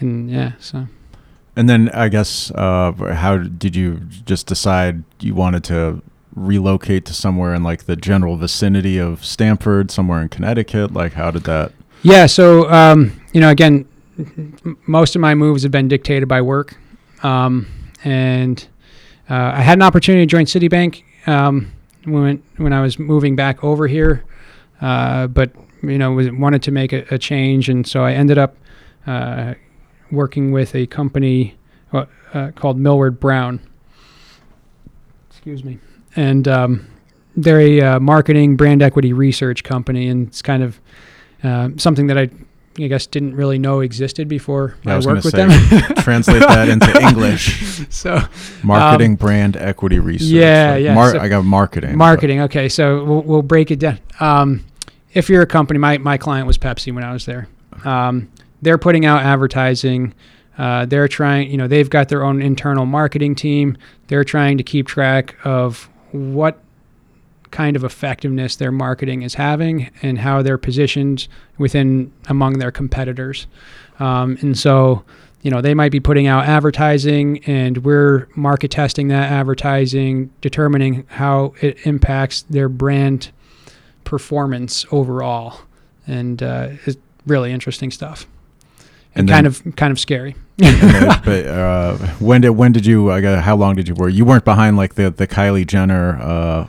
C: and yeah so
B: And then I guess uh, how did you just decide you wanted to relocate to somewhere in like the general vicinity of Stamford, somewhere in Connecticut? Like, how did that?
C: Yeah. So, um, you know, again, most of my moves have been dictated by work. Um, and uh, I had an opportunity to join Citibank um, when, when I was moving back over here. Uh, but, you know, wanted to make a, a change. And so I ended up uh, working with a company uh, uh, called Millward Brown. Excuse me. And um, they're a uh, marketing brand equity research company. And it's kind of uh, something that I, I guess, didn't really know existed before
B: Yeah, I
C: I, worked with
B: gonna
C: them.
B: Translate that into English.
C: so
B: Marketing, brand equity research.
C: Um, yeah,
B: Like,
C: yeah,
B: mar-
C: so-
B: I got marketing. but-
C: marketing. Okay, so we'll, we'll break it down. Um, if you're a company, my, my client was Pepsi when I was there. Um, they're putting out advertising. Uh, they're trying, you know, they've got their own internal marketing team. They're trying to keep track of what kind of effectiveness their marketing is having and how they're positioned within among their competitors. Um, and so, you know, they might be putting out advertising and we're market testing that advertising, determining how it impacts their brand performance overall. And uh, it's really interesting stuff. And,
B: And
C: kind of kind of scary.
B: but, but, uh, when did when did you? I got, how long did you work? You weren't behind like the the Kylie Jenner uh,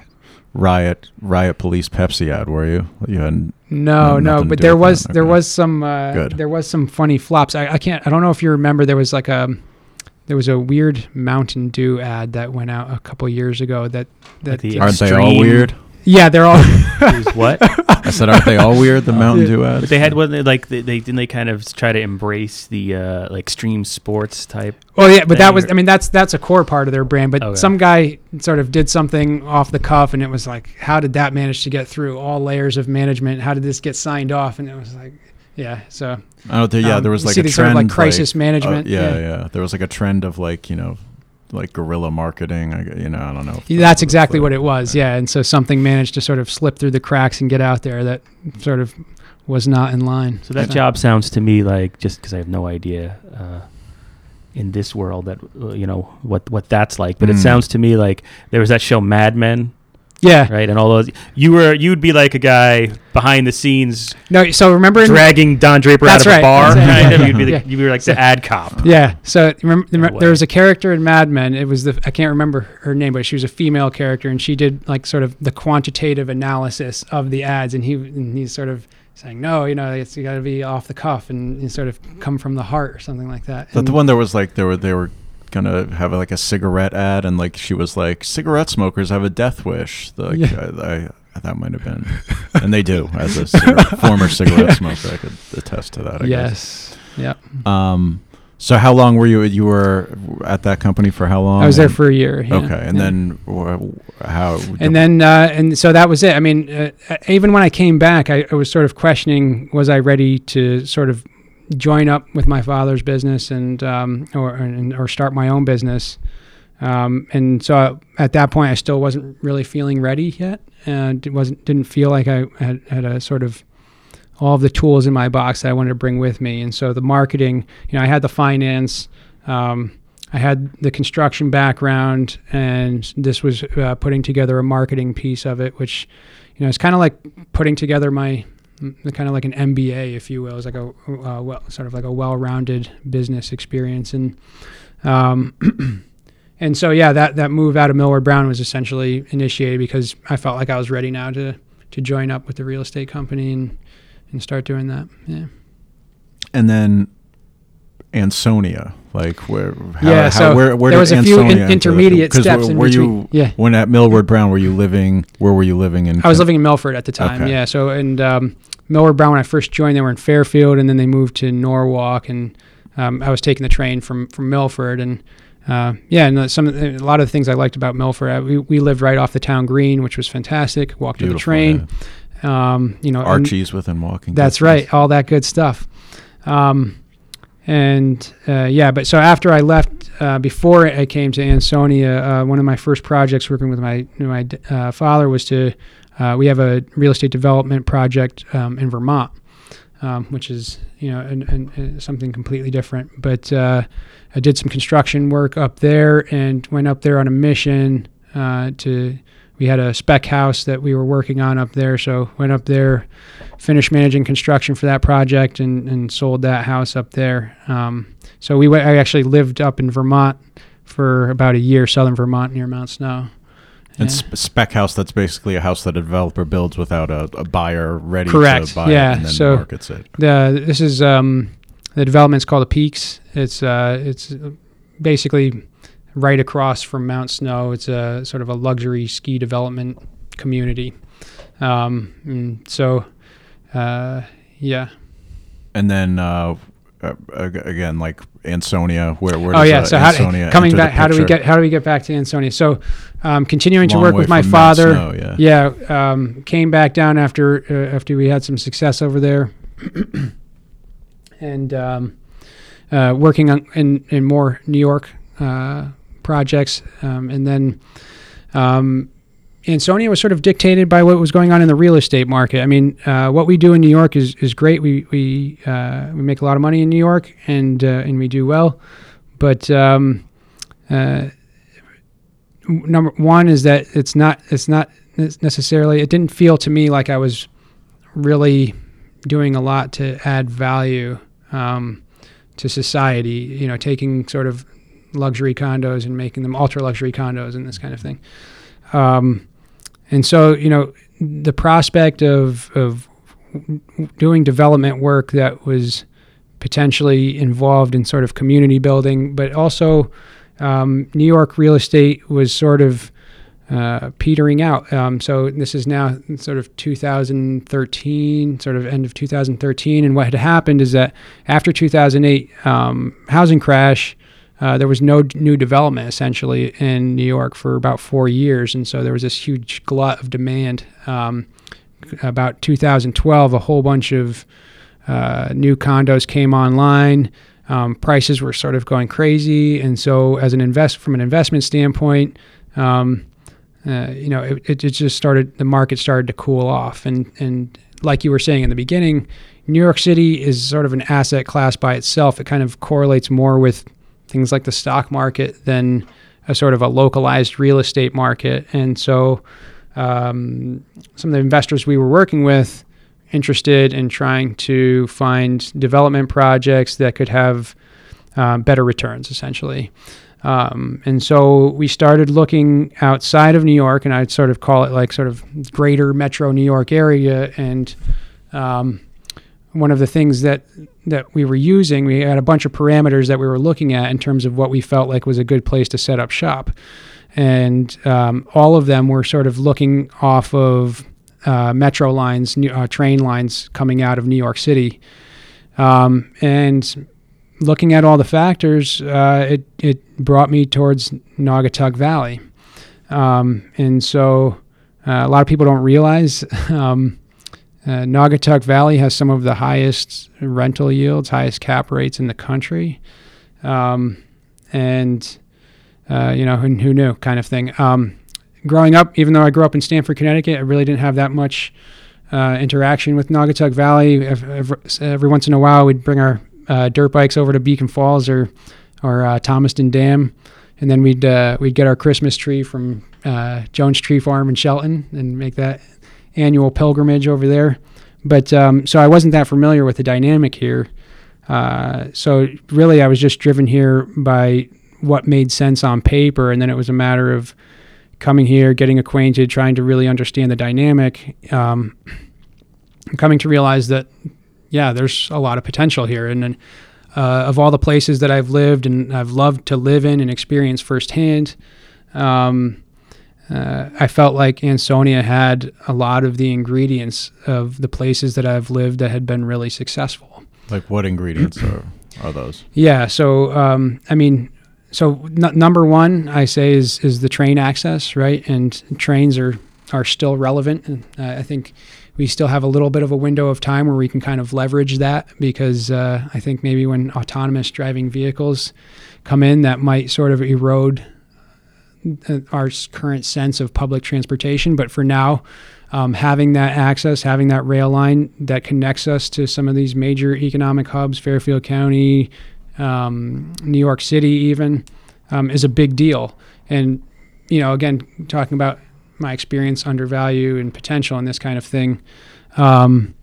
B: riot riot police Pepsi ad, were you? You had
C: No,
B: No,
C: no,
B: nothing to
C: but there
B: with that.
C: was there
B: Okay.
C: was some uh,
B: Good.
C: there was some funny flops. I, I can't I don't know if you remember there was like a there was a weird Mountain Dew ad that went out a couple years ago that that
A: the
B: aren't they all weird?
C: Yeah they're all
A: Is what?
B: I said, aren't they all weird? The Mountain
C: Yeah.
B: Dew ads.
A: But they had one like they, they didn't they kind of try to embrace the uh, like extreme sports type.
C: well yeah but that was
A: thing.
C: I mean that's that's a core part of their brand but
A: Okay.
C: some guy sort of did something off the cuff and it was like how did that manage to get through all layers of management how did this get signed off and it was like yeah so
B: I don't think. Yeah,
C: um,
B: there was
C: you
B: like
C: see
B: a
C: these
B: trend,
C: sort of like crisis
B: uh,
C: management
B: yeah, yeah, There was like a trend of like you know, like guerrilla marketing. I, g- you know, I don't know. that
C: That's
B: was,
C: exactly what it was. Yeah, and so something managed to sort of slip through the cracks and get out there that sort of was not in line.
A: So that job sounds to me like just because I have no idea uh, in this world that uh, you know what what that's like, but it
B: Mm.
A: sounds to me like there was that show Mad Men,
C: Yeah.
A: right? And all those you were you'd be like a guy behind the scenes
C: No. So remember.
A: Dragging Don Draper out of
C: right.
A: a bar,
C: That's right.
A: kind of. You'd be the,
C: Yeah.
A: you were like the ad cop.
C: yeah. So remember, remember
A: way.
C: there was a character in Mad Men. It was the I can't remember her name, but she was a female character, and she did like sort of the quantitative analysis of the ads, and he and he's sort of saying no, you know, it's you got to be off the cuff and, and sort of come from the heart or something like that.
B: Is that the
C: And-
B: one that was like there were they were gonna have like a cigarette ad and like she was like cigarette smokers have a death wish. Like
C: Yeah.
B: I, I that might have been, and they do as a cigarette, former cigarette smoker. I could attest to that. I
C: yes. Yeah.
B: Guess. Um. So how long were you? You were at that company for how long?
C: I was there for a year. yeah.
B: Okay, and
C: Yeah.
B: then wh- how?
C: and then uh, and so that was it. I mean, uh, even when I came back, I, I was sort of questioning: was I ready to sort of join up with my father's business and um, or and, or start my own business? Um, and so at that point, I still wasn't really feeling ready yet, and it wasn't didn't feel like I had had a sort of all of the tools in my box that I wanted to bring with me. And so the marketing, you know, I had the finance. Um, I had the construction background, and this was uh, putting together a marketing piece of it, which, you know, it's kind of like putting together my, kind of like an MBA, if you will. It's like a uh, well, sort of like a well-rounded business experience, and um, and so yeah, that that move out of Millward Brown was essentially initiated because I felt like I was ready now to to join up with the real estate company and and start doing that. Yeah.
B: and then Ansonia, like where? How,
C: Yeah,
B: how,
C: so
B: where, where
C: there
B: did
C: was a few in-
B: Ansonia enter the-
C: intermediate steps
B: Were,
C: in
B: were
C: between.
B: you
C: Yeah.
B: when at Millward Brown? Were you living? Where were you living in?
C: I was living in Milford at the time.
B: Okay.
C: Yeah. So and um, Millward Brown when I first joined, they were in Fairfield, and then they moved to Norwalk, and um, I was taking the train from from Milford, and uh, yeah, and uh, some the- a lot of the things I liked about Milford, I, we, we lived right off the town green, which was fantastic. Walked to the
B: Beautiful,
C: train, um, you know,
B: yeah. Archie's within walking.
C: that's
B: distance.
C: right, all that good stuff. Um, and uh, yeah, but so after I left, uh, before I came to Ansonia, uh, one of my first projects working with my my uh, father was to uh, we have a real estate development project um, in Vermont, um, which is you know an, an, an something completely different. But uh, I did some construction work up there and went up there on a mission uh, to we had a spec house that we were working on up there. So went up there, finished managing construction for that project, and, and sold that house up there. Um, so we went, I actually lived up in Vermont for about a year, southern Vermont near Mount Snow.
B: And
C: Yeah.
B: spec house, that's basically a house that a developer builds without a, a buyer ready
C: Correct.
B: to buy
C: Yeah,
B: it and then
C: so-
B: markets it.
C: The this is um, the development's called the Peaks. It's uh, it's basically right across from Mount Snow. It's a sort of a luxury ski development community. Um, so, uh, yeah.
B: And then uh, uh, again, like Ansonia, where where
C: Oh yeah.
B: uh,
C: So how, coming back, how do we get how do we get back to Ansonia? So, um, continuing to work with my father.
B: Snow, yeah.
C: Yeah, um, came back down after uh, after we had some success over there, and um, uh, working on in, in more New York uh, projects, um, and then um, Ansonia was sort of dictated by what was going on in the real estate market. I mean, uh, what we do in New York is, is great. We we uh, we make a lot of money in New York, and uh, and we do well, but um, uh, number one is that it's not it's not necessarily it didn't feel to me like I was really doing a lot to add value um, to society. You know, taking sort of luxury condos and making them ultra luxury condos and this kind of thing. Um, and so, you know, the prospect of of doing development work that was potentially involved in sort of community building, but also um, New York real estate was sort of uh, petering out. Um, so this is now sort of 2013, sort of end of 2013. And what had happened is that after 2008 um, housing crash, uh, there was no new development essentially in New York for about four years, and so there was this huge glut of demand. Um, about 2012, a whole bunch of uh, new condos came online. Um, prices were sort of going crazy, and so as an invest from an investment standpoint, um, uh, you know, it, it, just started. The market started to cool off, and and like you were saying in the beginning, New York City is sort of an asset class by itself. It kind of correlates more with things like the stock market than a sort of a localized real estate market, and so um, some of the investors we were working with interested in trying to find development projects that could have um, better returns, essentially. Um, and so we started looking outside of New York, and I'd sort of call it like sort of greater metro New York area. And um, one of the things that that we were using, we had a bunch of parameters that we were looking at in terms of what we felt like was a good place to set up shop. And um, all of them were sort of looking off of uh, metro lines, uh, train lines coming out of New York City. Um, and looking at all the factors, uh, it, it brought me towards Naugatuck Valley. Um, and so uh, a lot of people don't realize um, uh, Naugatuck Valley has some of the highest rental yields, highest cap rates in the country. Um, and, uh, you know, who, who knew kind of thing. Um, growing up, even though I grew up in Stamford, Connecticut, I really didn't have that much uh, interaction with Naugatuck Valley. Every, every, once in a while, we'd bring our uh, dirt bikes over to Beacon Falls or or uh, Thomaston Dam, and then we'd uh, we'd get our Christmas tree from uh, Jones Tree Farm in Shelton and make that annual pilgrimage over there. But um, so I wasn't that familiar with the dynamic here. Uh, so really, I was just driven here by what made sense on paper, and then it was a matter of coming here, getting acquainted, trying to really understand the dynamic, um, coming to realize that yeah, there's a lot of potential here. And, and uh, of all the places that I've lived and I've loved to live in and experience firsthand, um, uh, I felt like Ansonia had a lot of the ingredients of the places that I've lived that had been really successful.
B: Like what ingredients are, are those?
C: Yeah. So, um, I mean, so n- number one, I say is is the train access, right? And trains are are still relevant, and uh, I think we still have a little bit of a window of time where we can kind of leverage that because uh, I think maybe when autonomous driving vehicles come in, that might sort of erode uh, our current sense of public transportation. But for now, um, having that access, having that rail line that connects us to some of these major economic hubs, Fairfield County, um, New York City, even, um, is a big deal. And you know, again, talking about my experience, undervalue, and potential in this kind of thing. Um,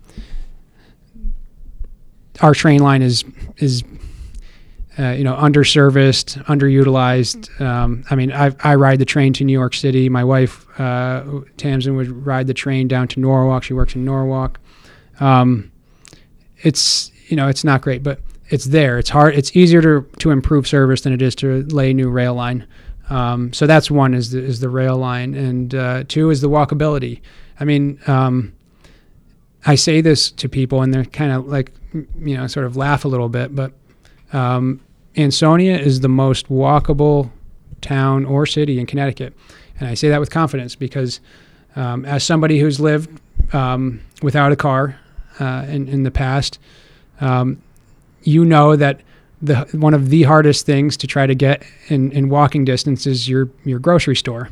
C: our train line is is uh, you know underserviced, underutilized. Um, I mean, I, I ride the train to New York City. My wife uh, Tamsin would ride the train down to Norwalk. She works in Norwalk. Um, it's you know it's not great, but it's there. It's hard. It's easier to to improve service than it is to lay new rail line. Um, so that's one is the, is the rail line, and uh, two is the walkability. I mean, um, I say this to people, and they're kind of like, you know, sort of laugh a little bit, but um, Ansonia is the most walkable town or city in Connecticut, and I say that with confidence because, um, as somebody who's lived um, without a car uh, in in the past, um, you know that the one of the hardest things to try to get in, in walking distance is your your grocery store.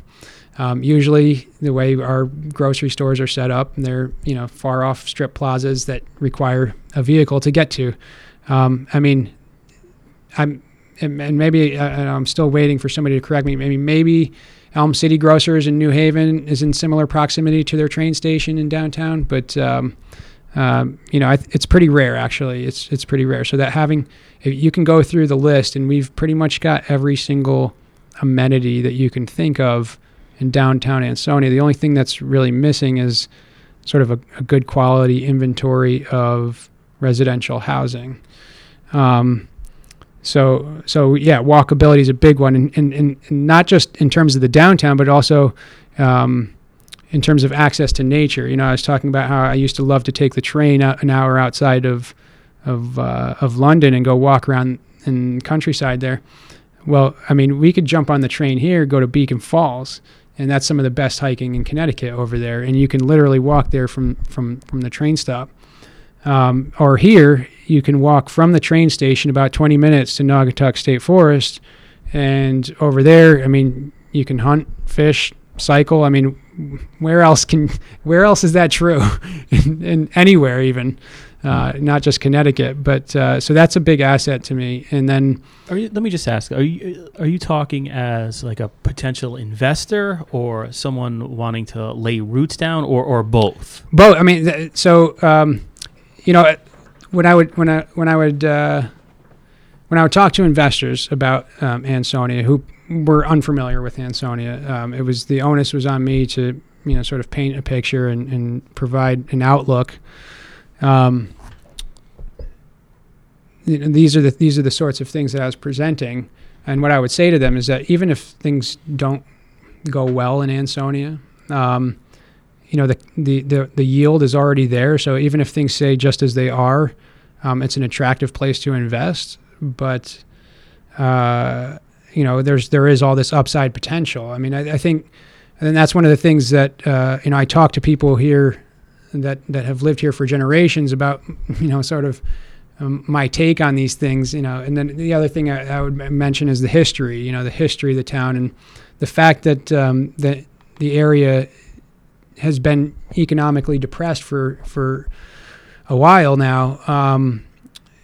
C: Um, usually, the way our grocery stores are set up, they're you know far off strip plazas that require a vehicle to get to. Um, I mean, I'm and, and maybe uh, I'm still waiting for somebody to correct me. Maybe maybe Elm City Grocers in New Haven is in similar proximity to their train station in downtown, but um, um, you know, it's pretty rare actually. It's it's pretty rare. So that having you can go through the list, and we've pretty much got every single amenity that you can think of in downtown Ansonia. The only thing that's really missing is sort of a, a good quality inventory of residential housing. Um, so so yeah, walkability is a big one, and, and, and not just in terms of the downtown, but also um, in terms of access to nature. You know, I was talking about how I used to love to take the train out an hour outside of of uh, of London and go walk around in countryside there. Well, I mean, we could jump on the train here, go to Beacon Falls, and that's some of the best hiking in Connecticut over there. And you can literally walk there from from from the train stop. Um, or here, you can walk from the train station about 20 minutes to Naugatuck State Forest, and over there, I mean, you can hunt, fish, cycle. I mean, where else can where else is that true? in, in, anywhere even, uh, not just Connecticut. But uh, so that's a big asset to me. And then,
A: you, let me just ask: Are you are you talking as like a potential investor or someone wanting to lay roots down, or or both?
C: Both. I mean, th- so um, you know, when I would when I when I would uh, when I would talk to investors about um, Ansonia, who were unfamiliar with Ansonia. Um, it was the onus was on me to you know sort of paint a picture and, and provide an outlook. Um, these are the these are the sorts of things that I was presenting, and what I would say to them is that even if things don't go well in Ansonia, um, you know the, the the the yield is already there. So even if things stay just as they are, um, it's an attractive place to invest. But uh, you know, there's there is all this upside potential. I mean, I, I think, and that's one of the things that uh, you know I talk to people here that that have lived here for generations about, you know, sort of um, my take on these things. You know, and then the other thing I, I, would mention is the history. You know, the history of the town and the fact that um, that the area has been economically depressed for for a while now. Um,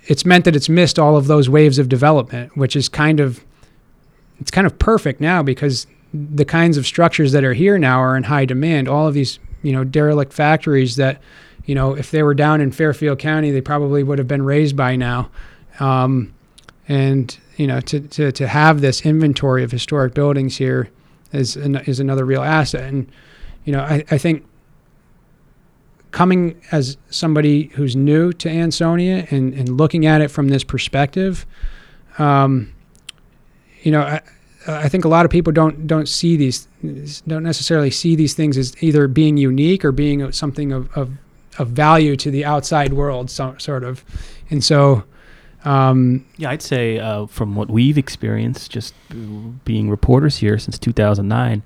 C: it's meant that it's missed all of those waves of development, which is kind of it's kind of perfect now because the kinds of structures that are here now are in high demand. All of these, you know, derelict factories that, you know, if they were down in Fairfield County, they probably would have been raised by now. Um, and you know, to, to, to have this inventory of historic buildings here is an, is another real asset. And you know, I, I think coming as somebody who's new to Ansonia and, and looking at it from this perspective, um, you know, I, I think a lot of people don't don't see these don't necessarily see these things as either being unique or being something of of, of value to the outside world, so, sort of, and so. Um,
A: yeah, I'd say uh, from what we've experienced, just being reporters here since 2009,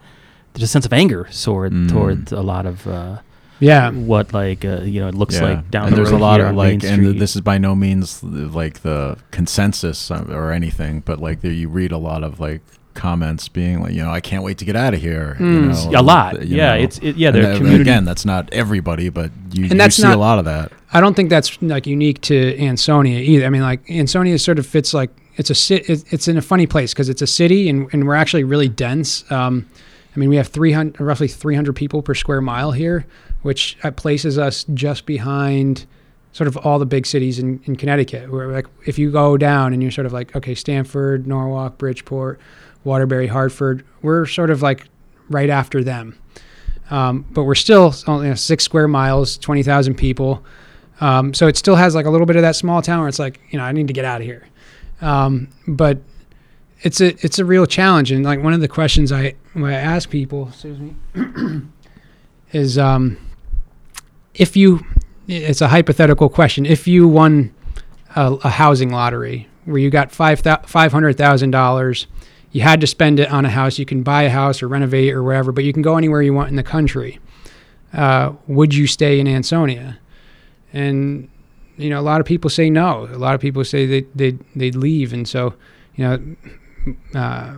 A: there's a sense of anger toward mm. towards a lot of uh,
C: yeah
A: what like uh, you know it looks yeah. like down
B: and
A: the
B: there's
A: a
B: lot of like and this is by no means like the consensus or anything but like there, you read a lot of like comments being like you know i can't wait to get out of here mm. you
A: know, a lot yeah know. it's it, yeah
B: the community again that's not everybody but you, and that's you see not, a lot of that
C: i don't think that's like unique to ansonia either i mean like ansonia sort of fits like it's a it's in a funny place because it's a city and, and we're actually really dense um, I mean, we have 300, roughly 300 people per square mile here, which uh, places us just behind sort of all the big cities in, in Connecticut. Where like if you go down and you're sort of like, okay, Stamford, Norwalk, Bridgeport, Waterbury, Hartford, we're sort of like right after them. Um, but we're still only you know, six square miles, 20,000 people. Um, so it still has like a little bit of that small town where it's like, you know, I need to get out of here. Um, but it's a it's a real challenge, and like one of the questions I I ask people, excuse me, is um, if you, it's a hypothetical question. If you won a, a housing lottery where you got five five hundred thousand dollars, you had to spend it on a house. You can buy a house or renovate or wherever, but you can go anywhere you want in the country. Uh, would you stay in Ansonia? And you know, a lot of people say no. A lot of people say they they they'd leave, and so you know, uh,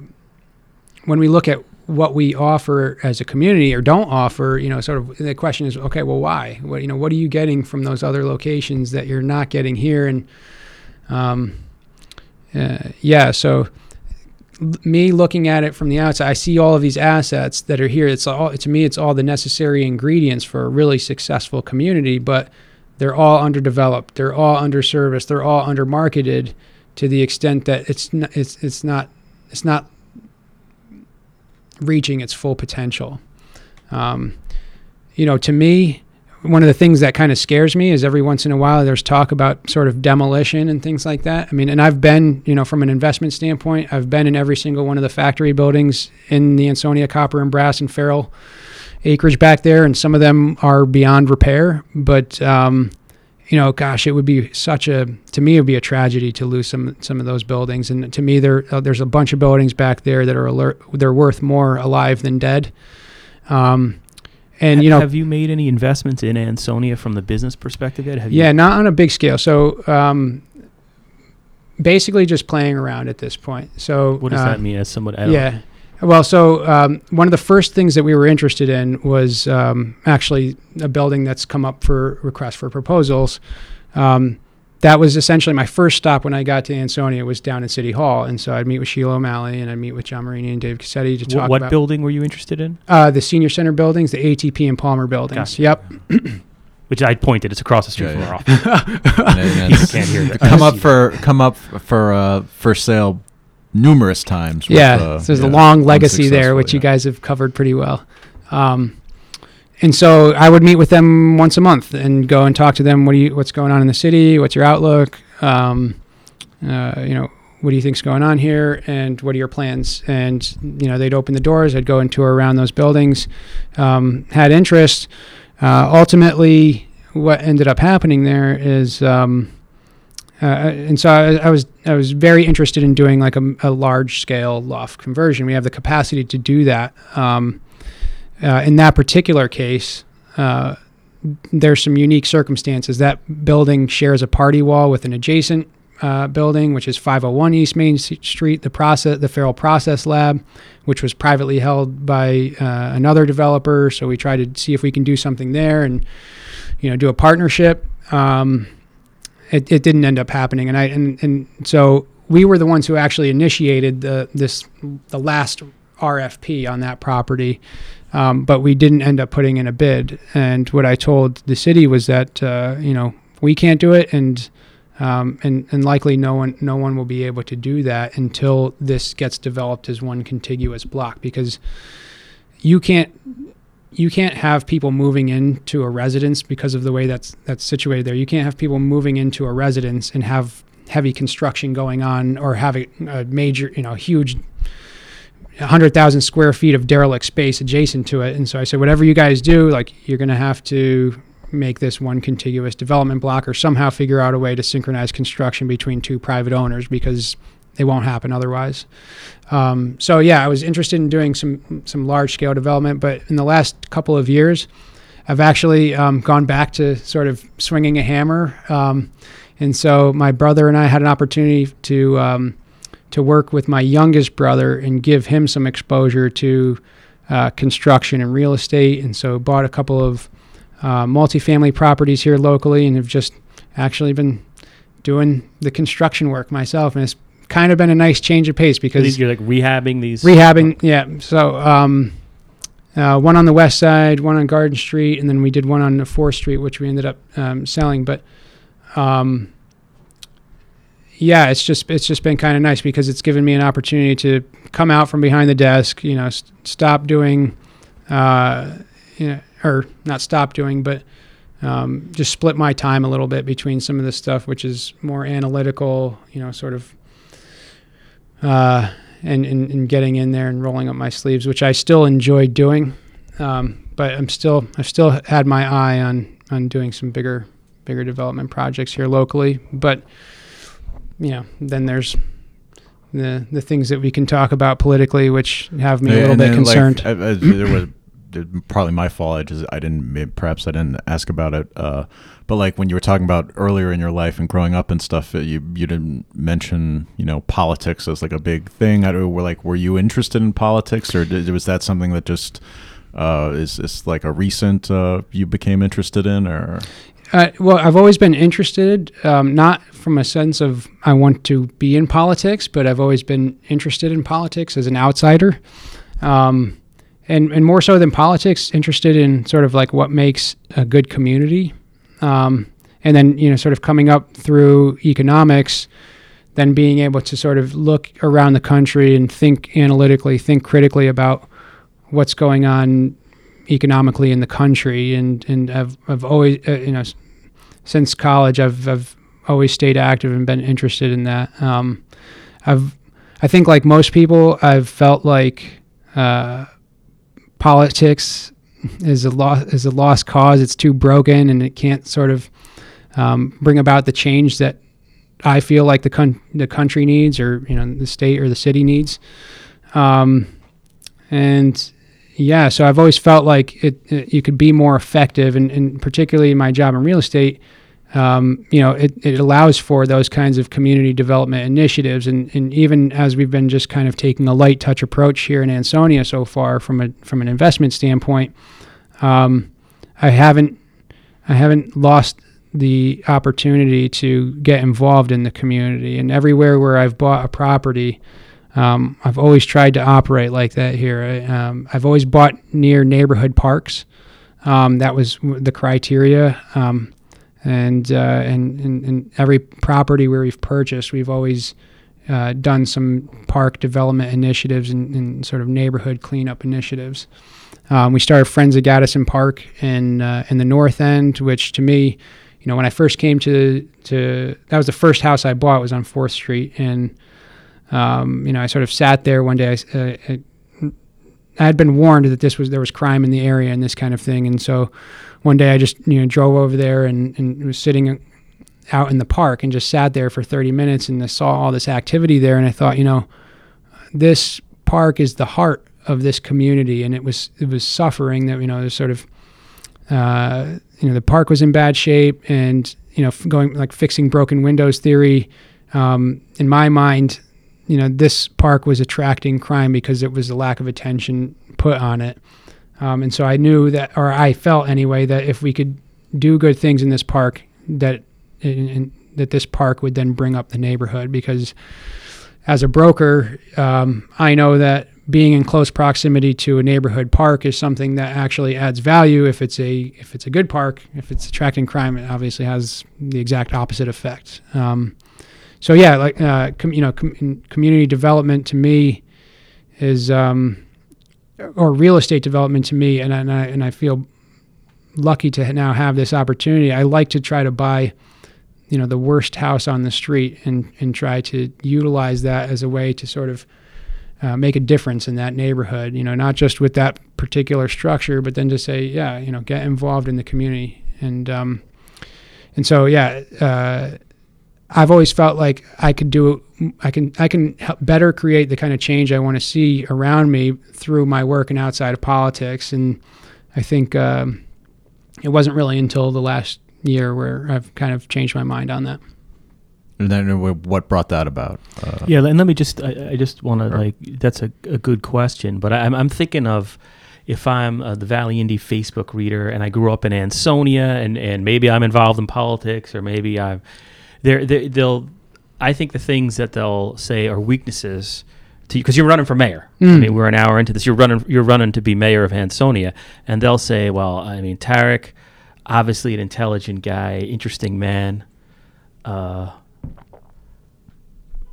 C: when we look at what we offer as a community or don't offer, you know, sort of the question is, okay, well, why? What you know, what are you getting from those other locations that you're not getting here? And um, uh, yeah, so me looking at it from the outside, I see all of these assets that are here. It's all to me, it's all the necessary ingredients for a really successful community, but they're all underdeveloped. They're all underserviced. They're all undermarketed to the extent that it's not, it's it's not it's not reaching its full potential. Um, you know, to me, one of the things that kind of scares me is every once in a while there's talk about sort of demolition and things like that. I mean, and I've been, you know, from an investment standpoint, I've been in every single one of the factory buildings in the Ansonia Copper and Brass and Farrel acreage back there, and some of them are beyond repair. But um, you know, gosh, it would be such a to me it would be a tragedy to lose some some of those buildings. And to me, there uh, there's a bunch of buildings back there that are alert, they're worth more alive than dead. Um, and you know,
A: have you made any investments in Ansonia from the business perspective yet? Have
C: yeah, you? not on a big scale. So um, basically, just playing around at this point. So
A: what does uh, that mean? As someone,
C: yeah. Well, so um, one of the first things that we were interested in was um, actually a building that's come up for request for proposals. Um, that was essentially my first stop when I got to Ansonia was down in City Hall, and so I'd meet with Sheila O'Malley and I'd meet with John Marini and Dave Cassetti to talk.
A: What
C: about,
A: building were you interested in?
C: Uh, the senior center buildings, the ATP and Palmer buildings.
A: Gotcha.
C: Yep.
A: Which I pointed. It's across the street
B: Yeah,
A: from
B: yeah.
A: our office. People can't hear that.
B: come up for come up for uh, for sale numerous times. with,
C: yeah,
B: uh,
C: so there's
B: yeah,
C: a long legacy there, which you guys have covered pretty well. Um, and so I would meet with them once a month and go and talk to them. What do you, what's going on in the city? What's your outlook? Um, uh, you know, what do you think's going on here? And what are your plans? And you know, they'd open the doors. I'd go and tour around those buildings. Um, had interest. Uh, ultimately, what ended up happening there is. Um, uh, and so I, I was I was very interested in doing like a, a large scale loft conversion. We have the capacity to do that. Um, uh, in that particular case, uh, there's some unique circumstances. That building shares a party wall with an adjacent uh, building, which is 501 East Main Street, the process, the Farrel Process Lab, which was privately held by uh, another developer. So we tried to see if we can do something there and you know do a partnership. Um, it, it didn't end up happening, and I and, and so we were the ones who actually initiated the this the last RFP on that property, um, but we didn't end up putting in a bid. And what I told the city was that uh, you know we can't do it, and um, and and likely no one no one will be able to do that until this gets developed as one contiguous block. Because you can't you can't have people moving into a residence because of the way that's that's situated there. You can't have people moving into a residence and have heavy construction going on or have a, a major, you know, huge 100,000 square feet of derelict space adjacent to it. And so I said, whatever you guys do, like you're going to have to make this one contiguous development block or somehow figure out a way to synchronize construction between two private owners because it won't happen otherwise. Um, so yeah, I was interested in doing some some large scale development, but in the last couple of years, I've actually um, gone back to sort of swinging a hammer. Um, and so my brother and I had an opportunity to um, to work with my youngest brother and give him some exposure to uh, construction and real estate. And so bought a couple of uh, multifamily properties here locally, and have just actually been doing the construction work myself. And it's kind of been a nice change of pace because
A: these, you're like rehabbing these.
C: rehabbing yeah so um uh, one on the west side, one on Garden Street, and then we did one on the Fourth Street, which we ended up um, selling. But um, yeah, it's just it's just been kind of nice because it's given me an opportunity to come out from behind the desk, you know, st- stop doing, uh, you know, or not stop doing, but um, just split my time a little bit between some of this stuff which is more analytical, you know, sort of, uh, and, and, and getting in there and rolling up my sleeves, which I still enjoy doing. Um, but I'm still, I've still had my eye on, on doing some bigger, bigger development projects here locally. But, you know, then there's the, the things that we can talk about politically, which have me a little bit
B: then, like,
C: concerned.
B: I- I- there was probably my fault. I just I didn't maybe, perhaps I didn't ask about it. Uh, but like when you were talking about earlier in your life and growing up and stuff, you you didn't mention you know politics as like a big thing. I were like were you interested in politics or did, was that something that just uh, is is like a recent uh, you became interested in or
C: Uh, well, I've always been interested, um, not from a sense of I want to be in politics, but I've always been interested in politics as an outsider, um, and and more so than politics, interested in sort of like what makes a good community, um, and then you know sort of coming up through economics, then being able to sort of look around the country and think analytically, think critically about what's going on economically in the country. And and I've I've always uh, you know since college I've I've always stayed active and been interested in that. Um, I've I think like most people I've felt like uh, politics is a lost is a lost cause. It's too broken and it can't sort of um, bring about the change that I feel like the con- the country needs or you know the state or the city needs. Um, and yeah, so I've always felt like it, it you could be more effective, and, and particularly in my job in real estate, um, you know, it, it allows for those kinds of community development initiatives, and, and even as we've been just kind of taking a light touch approach here in Ansonia so far from a from an investment standpoint, um, I haven't I haven't lost the opportunity to get involved in the community, and everywhere where I've bought a property. Um, I've always tried to operate like that here. I, um, I've always bought near neighborhood parks. Um, that was the criteria. And, uh, and, and and every property where we've purchased, we've always uh, done some park development initiatives and, and sort of neighborhood cleanup initiatives. Um, we started Friends of Gaddison Park in uh, in the North End, which to me, you know, when I first came to to that was the first house I bought was on Fourth Street, and um, you know, I sort of sat there one day. I, uh, I, I had been warned that this was there was crime in the area and this kind of thing, and so one day I just you know drove over there and, and was sitting out in the park and just sat there for 30 minutes and I saw all this activity there, and I thought, you know, this park is the heart of this community, and it was it was suffering that you know there's sort of uh, you know the park was in bad shape, and you know going like fixing broken windows theory. Um, in my mind, you know, this park was attracting crime because it was the lack of attention put on it. Um, and so I knew that, or I felt anyway, that if we could do good things in this park, that in, in, that this park would then bring up the neighborhood. Because as a broker, um, I know that being in close proximity to a neighborhood park is something that actually adds value. If it's a if it's a good park, if it's attracting crime, it obviously has the exact opposite effect. Um, so yeah, like uh, com, you know, com, community development to me is, um, or real estate development to me, and, and I and I feel lucky to now have this opportunity. I like to try to buy, you know, the worst house on the street and and try to utilize that as a way to sort of uh, make a difference in that neighborhood. You know, not just with that particular structure, but then to say, yeah, you know, get involved in the community and um, and so yeah. Uh, I've always felt like I could do I can I can help better create the kind of change I want to see around me through my work and outside of politics and I think um, it wasn't really until the last year where I've kind of changed my mind on that.
B: And then what brought that about? Uh,
A: Yeah, and let me just, I, I just want to,
B: Sure.
A: like, that's a, a good question, but I, I'm, I'm thinking of if I'm uh, the Valley Indy Facebook reader and I grew up in Ansonia and, and maybe I'm involved in politics or maybe I'm, they're, they they'll, I think the things that they'll say are weaknesses because you're running for mayor. I
C: Mm.
A: mean, we're an hour into this. You're running. You're running to be mayor of Ansonia, and they'll say, "Well, I mean, Tarek, obviously an intelligent guy, interesting man, uh,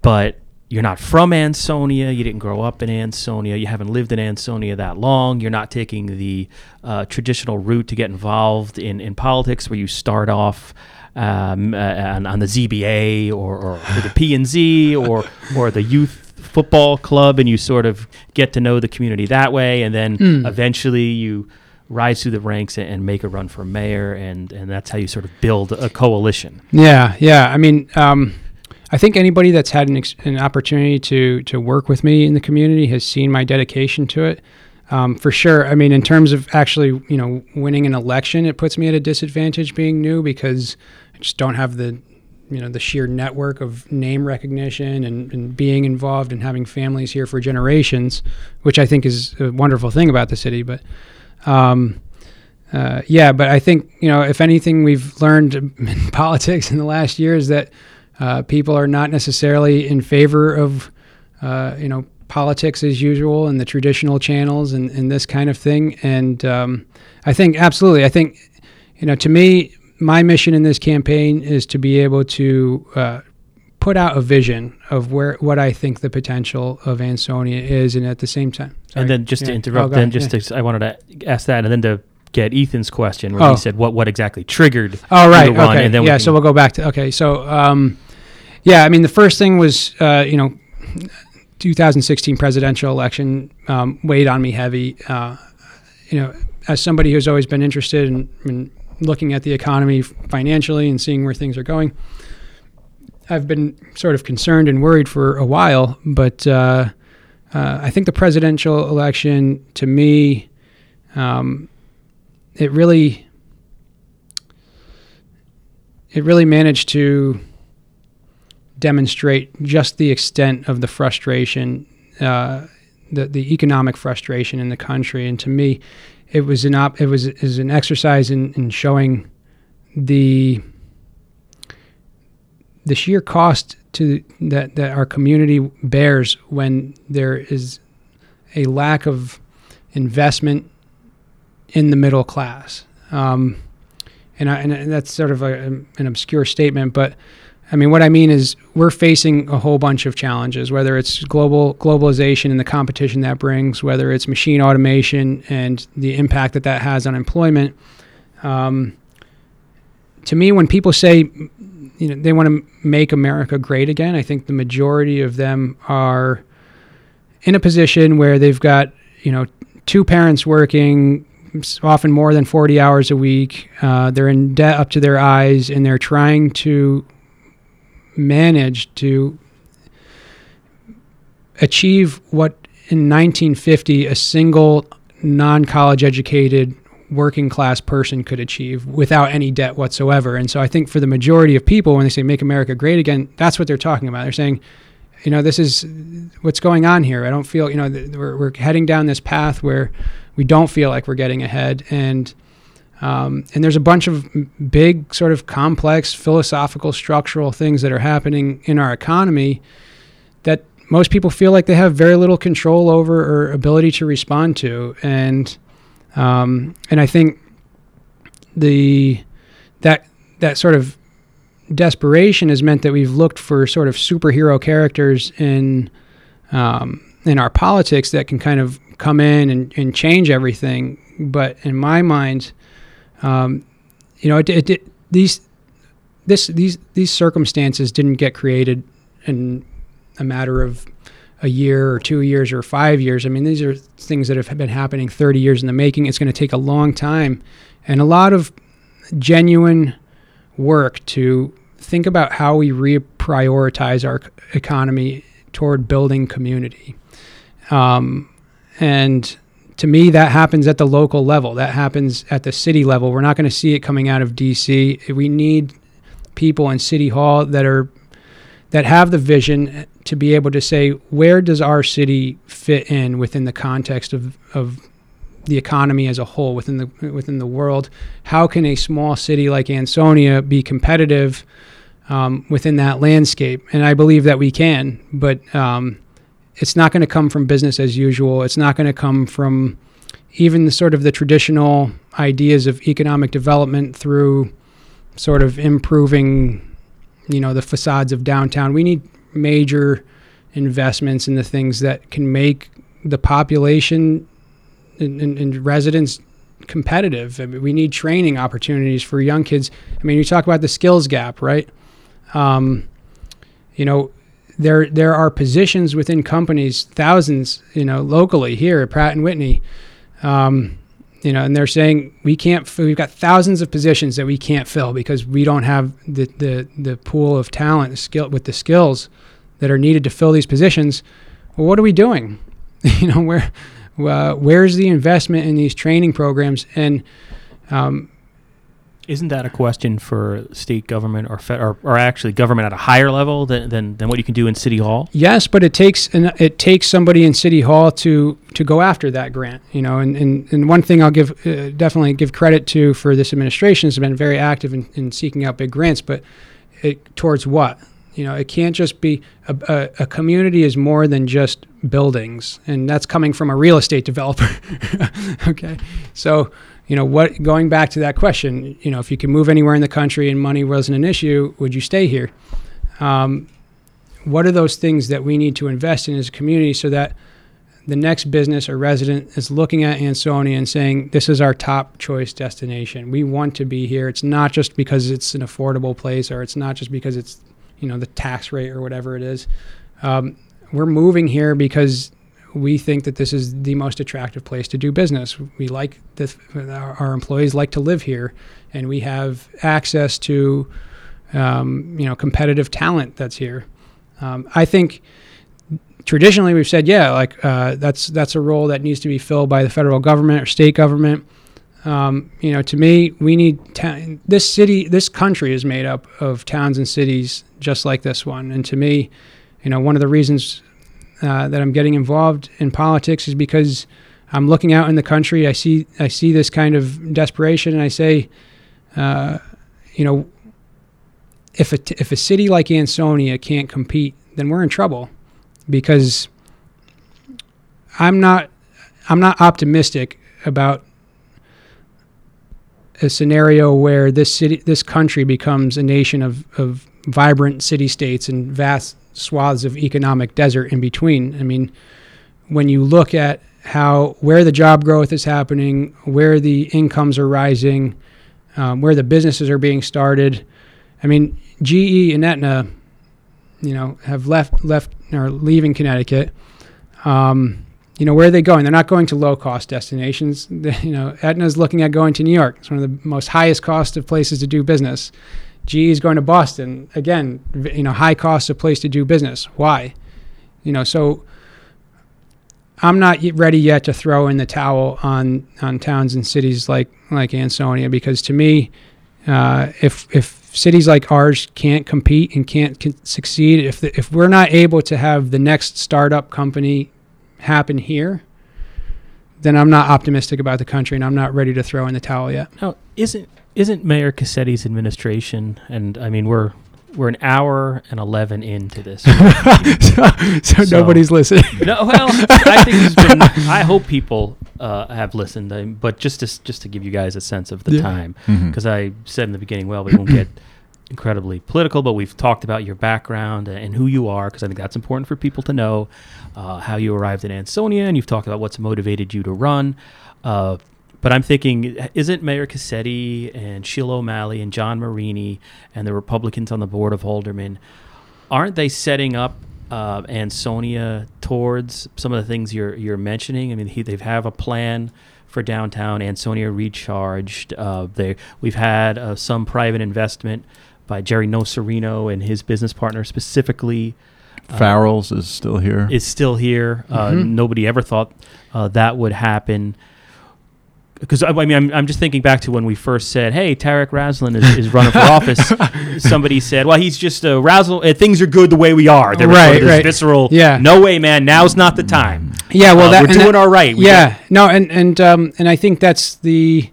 A: but you're not from Ansonia. You didn't grow up in Ansonia. You haven't lived in Ansonia that long. You're not taking the uh, traditional route to get involved in, in politics, where you start off um, uh, on, the ZBA or, or the P and Z or or the youth football club, and you sort of get to know the community that way, and then
C: Mm.
A: eventually you rise through the ranks and, and make a run for mayor, and and that's how you sort of build a coalition.
C: Yeah, yeah. I mean, um, I think anybody that's had an, ex- an opportunity to to work with me in the community has seen my dedication to it. Um, for sure. I mean, in terms of actually, you know, winning an election, it puts me at a disadvantage being new because I just don't have the, you know, the sheer network of name recognition and, and being involved and having families here for generations, which I think is a wonderful thing about the city. But um, uh, yeah, but I think you know, if anything, we've learned in politics in the last year is that uh, people are not necessarily in favor of uh, you know politics as usual and the traditional channels and, and this kind of thing. And um, I think absolutely, I think you know, to me, my mission in this campaign is to be able to uh, put out a vision of where what I think the potential of Ansonia is, and at the same time.
A: And then just to interrupt,
C: Oh,
A: then just to, I wanted to ask that, and then to get Ethan's question where
C: Oh.
A: he said what what exactly triggered.
C: Oh right,
A: run,
C: okay,
A: and then we
C: yeah. So we'll go back to okay. So um, yeah, I mean the first thing was uh, you know, 2016 presidential election um, weighed on me heavy. Uh, you know, as somebody who's always been interested in, in looking at the economy financially and seeing where things are going, I've been sort of concerned and worried for a while. But uh, uh, I think the presidential election, to me, um, it really it really managed to demonstrate just the extent of the frustration, uh, the the economic frustration in the country, and to me, it was an op- it was is an exercise in, in showing the the sheer cost to that that our community bears when there is a lack of investment in the middle class. Um, and, I, and that's sort of a, an obscure statement, but I mean, what I mean is we're facing a whole bunch of challenges, whether it's global globalization and the competition that brings, whether it's machine automation and the impact that that has on employment. Um, to me, when people say, you know, they want to make America great again, I think the majority of them are in a position where they've got, you know, two parents working, often more than 40 hours a week. Uh, they're in debt up to their eyes, and they're trying to manage to achieve what in 1950 a single non-college educated working class person could achieve without any debt whatsoever. And so I think for the majority of people when they say make America great again, that's what they're talking about. They're saying, you know, this is what's going on here. I don't feel, you know, th- we're, we're heading down this path where we don't feel like we're getting ahead. And um, and there's a bunch of big, sort of complex philosophical, structural things that are happening in our economy that most people feel like they have very little control over or ability to respond to. And um, and I think the that that sort of desperation has meant that we've looked for sort of superhero characters in um, in our politics that can kind of come in and, and change everything. But in my mind, um, you know, it, it, it, these this these these circumstances didn't get created in a matter of a year or two years or five years. I mean, these are things that have been happening 30 years in the making. It's going to take a long time and a lot of genuine work to think about how we reprioritize our economy toward building community. Um, and to me, that happens at the local level. That happens at the city level. We're not going to see it coming out of DC. We need people in City Hall that are that have the vision to be able to say where does our city fit in within the context of, of the economy as a whole within the within the world how can a small city like Ansonia be competitive um, within that landscape and I believe that we can but um, it's not going to come from business as usual. It's not going to come from even the sort of the traditional ideas of economic development through sort of improving, you know, the facades of downtown. We need major investments in the things that can make the population and, and, and residents competitive. I mean, we need training opportunities for young kids. I mean, you talk about the skills gap, right? Um, you know, there there are positions within companies, thousands, you know, locally here at Pratt and Whitney. Um, you know, and they're saying we can't. We've got thousands of positions that we can't fill because we don't have the the, the pool of talent, skill with the skills that are needed to fill these positions. Well, what are we doing? you know, where uh, where's the investment in these training programs? And um,
A: isn't that a question for state government or, fed, or, or actually government at a higher level than, than, than what you can do in city hall?
C: Yes, but it takes an, it takes somebody in city hall to to go after that grant. You know, and, and, and one thing I'll give uh, definitely give credit to for this administration has been very active in, in seeking out big grants, but it, towards what? You know, it can't just be a, a, a community is more than just buildings, and that's coming from a real estate developer. okay, so you know what going back to that question you know if you could move anywhere in the country and money wasn't an issue would you stay here um, what are those things that we need to invest in as a community so that the next business or resident is looking at Ansonia and saying, This is our top choice destination. We want to be here. It's not just because it's an affordable place or it's not just because it's, you know, the tax rate or whatever it is. Um, we're moving here because we think that this is the most attractive place to do business. We like this, our employees like to live here, and we have access to, um, you know, competitive talent that's here. Um, I think traditionally we've said, yeah, like uh, that's that's a role that needs to be filled by the federal government or state government. Um, you know, to me, we need ta- this city, this country is made up of towns and cities just like this one. And to me, you know, one of the reasons uh, that I'm getting involved in politics is because I'm looking out in the country. I see I see this kind of desperation, and I say, uh, you know, if a t- if a city like Ansonia can't compete, then we're in trouble, because I'm not I'm not optimistic about a scenario where this city this country becomes a nation of, of vibrant city states and vast swaths of economic desert in between. I mean, when you look at how where the job growth is happening, where the incomes are rising, um, where the businesses are being started. I mean, GE and Aetna, you know, have left left or leaving Connecticut. Um, you know, where are they going? They're not going to low cost destinations. They, you know, Aetna's looking at going to New York. It's one of the most highest cost of places to do business. GE is going to Boston. Again, you know, high cost of place to do business. Why? You know, so I'm not ready yet to throw in the towel on on towns and cities like like Ansonia because to me, uh, if if cities like ours can't compete and can't con- succeed, if the, if we're not able to have the next startup company happen here, then I'm not optimistic about the country, and I'm not ready to throw in the towel yet.
A: Now, isn't isn't Mayor Cassetti's administration, and I mean we're we're an hour and eleven into this,
C: so, so, so, nobody's listening.
A: no, well, I think it's been. I hope people uh, have listened, um, but just to just to give you guys a sense of the yeah. time, because mm-hmm. I said in the beginning, well, we won't get incredibly political, but we've talked about your background and who you are, because I think that's important for people to know uh, how you arrived in Ansonia, and you've talked about what's motivated you to run. Uh, but I'm thinking, isn't Mayor Cassetti and Sheila O'Malley and John Marini and the Republicans on the board of aldermen, aren't they setting up uh, Ansonia towards some of the things you're you're mentioning? I mean, he, they have a plan for downtown Ansonia recharged. Uh, they we've had uh, some private investment by Jerry Nocerino and his business partner specifically.
B: Uh, Farrel's is still here.
A: Is still here. Uh, mm-hmm. Nobody ever thought uh, that would happen because I, mean, I'm, I'm just thinking back to when we first said, "Hey, Tarek Raslan is, is running for office." Somebody said, "Well, he's just a Raslan. Uh, things are good the way we are." There was right, right. visceral. Yeah. No way, man. Now's not the time.
C: Yeah. Well, uh, that,
A: we're doing
C: that,
A: all right.
C: We yeah. Got, no, and and um, and I think that's the,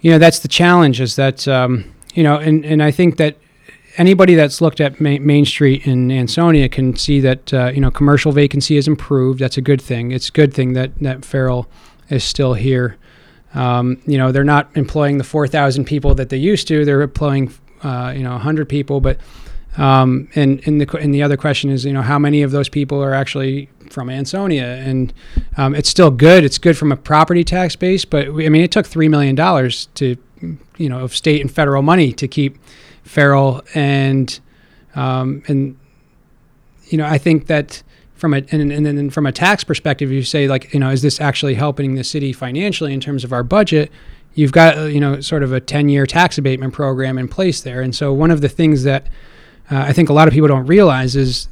C: you know, that's the challenge is that um, you know, and and I think that anybody that's looked at Ma- Main Street in Ansonia can see that uh, you know commercial vacancy has improved. That's a good thing. It's a good thing that that Farrel is still here. Um, you know, they're not employing the 4,000 people that they used to. They're employing uh, you know 100 people, but um, and and the and the other question is you know how many of those people are actually from Ansonia, and um, it's still good. It's good from a property tax base, but we, I mean it took three million dollars to you know of state and federal money to keep Farrel and um, and you know I think that from a and, and then from a tax perspective, you say like you know is this actually helping the city financially in terms of our budget? You've got uh, you know sort of a ten year tax abatement program in place there, and so one of the things that uh, I think a lot of people don't realize is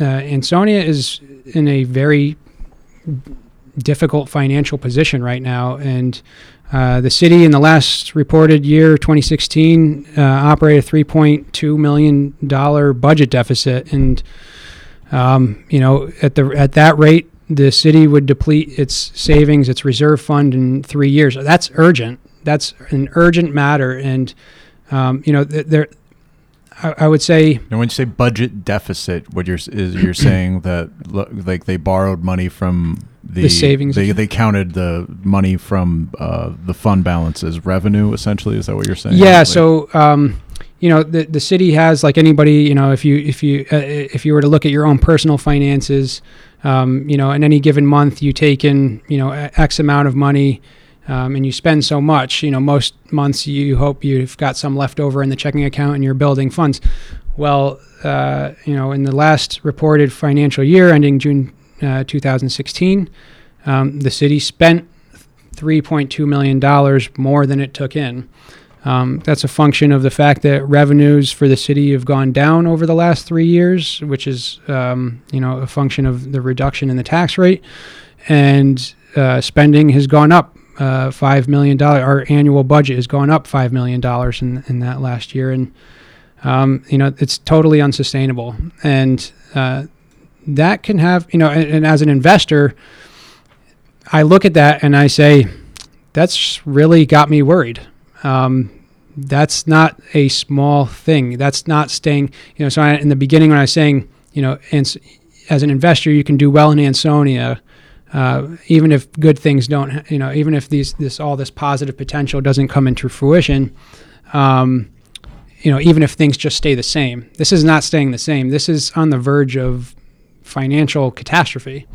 C: uh, Ansonia is in a very difficult financial position right now, and uh, the city in the last reported year, 2016, uh, operated a 3.2 million dollar budget deficit, and um, you know at the at that rate, the city would deplete its savings, its reserve fund in three years. That's urgent. That's an urgent matter, and um, you know th- there. I, I would say
B: And when you say budget deficit, what you're is you're saying that like they borrowed money from the,
C: The savings
B: They, they counted the money from uh, the fund balance as revenue. Essentially, is that what you're saying?
C: Yeah.
B: Like-
C: So, um, you know, the the city has like anybody. You know, if you if you uh, if you were to look at your own personal finances, um, you know, in any given month, you take in you know x amount of money. Um, and you spend so much, you know, most months you hope you've got some left over in the checking account and you're building funds. Well, uh, you know, in the last reported financial year ending June uh, 2016, um, the city spent 3.2 million dollars more than it took in. Um, that's a function of the fact that revenues for the city have gone down over the last three years, which is um, you know a function of the reduction in the tax rate, and uh, spending has gone up uh, five million dollars. Our annual budget has gone up five million dollars in in that last year, and um, you know it's totally unsustainable, and uh, that can have you know, and, and as an investor, I look at that and I say, that's really got me worried. Um, that's not a small thing. That's not staying, you know. So I, in the beginning, when I was saying, you know, and as an investor, you can do well in Ansonia, uh, even if good things don't, you know, even if these this all this positive potential doesn't come into fruition. Um, you know, even if things just stay the same, this is not staying the same. This is on the verge of financial catastrophe,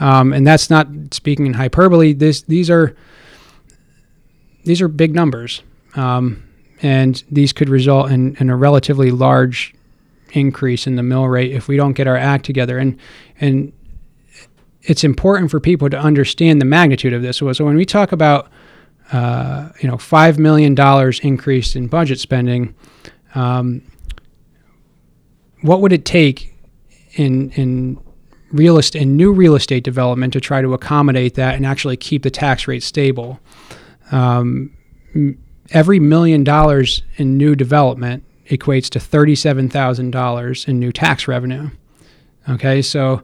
C: um, and that's not speaking in hyperbole. This these are these are big numbers, um, and these could result in, in a relatively large increase in the mill rate if we don't get our act together. And and it's important for people to understand the magnitude of this. So, when we talk about uh, you know five million dollars increase in budget spending, um, what would it take in in real estate in new real estate development to try to accommodate that and actually keep the tax rate stable? Um, every million dollars in new development equates to thirty-seven thousand dollars in new tax revenue. Okay, so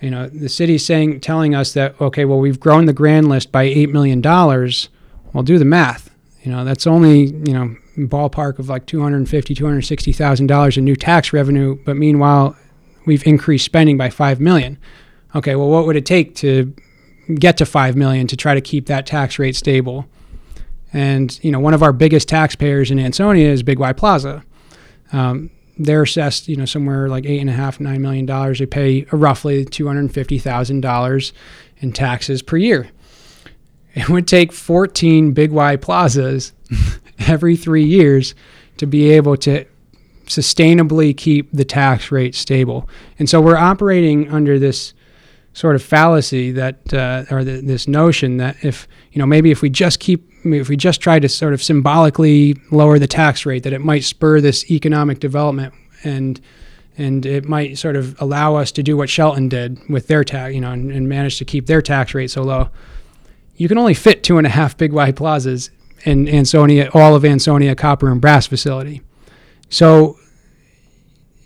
C: you know the city's saying, telling us that okay, well we've grown the grand list by eight million dollars. Well, do the math. You know that's only you know ballpark of like two hundred fifty, two hundred sixty thousand dollars in new tax revenue. But meanwhile, we've increased spending by five million. Okay, well, what would it take to get to five million to try to keep that tax rate stable? And you know, one of our biggest taxpayers in Ansonia is Big Y Plaza. Um, they're assessed, you know, somewhere like eight and a half, nine million dollars. They pay roughly two hundred fifty thousand dollars in taxes per year. It would take fourteen Big Y plazas every three years to be able to sustainably keep the tax rate stable. And so we're operating under this sort of fallacy that, uh, or the, this notion that if you know maybe if we just keep if we just try to sort of symbolically lower the tax rate, that it might spur this economic development and and it might sort of allow us to do what Shelton did with their tax, you know, and, and manage to keep their tax rate so low. You can only fit two and a half big Y plazas in Ansonia, all of Ansonia copper and brass facility. So,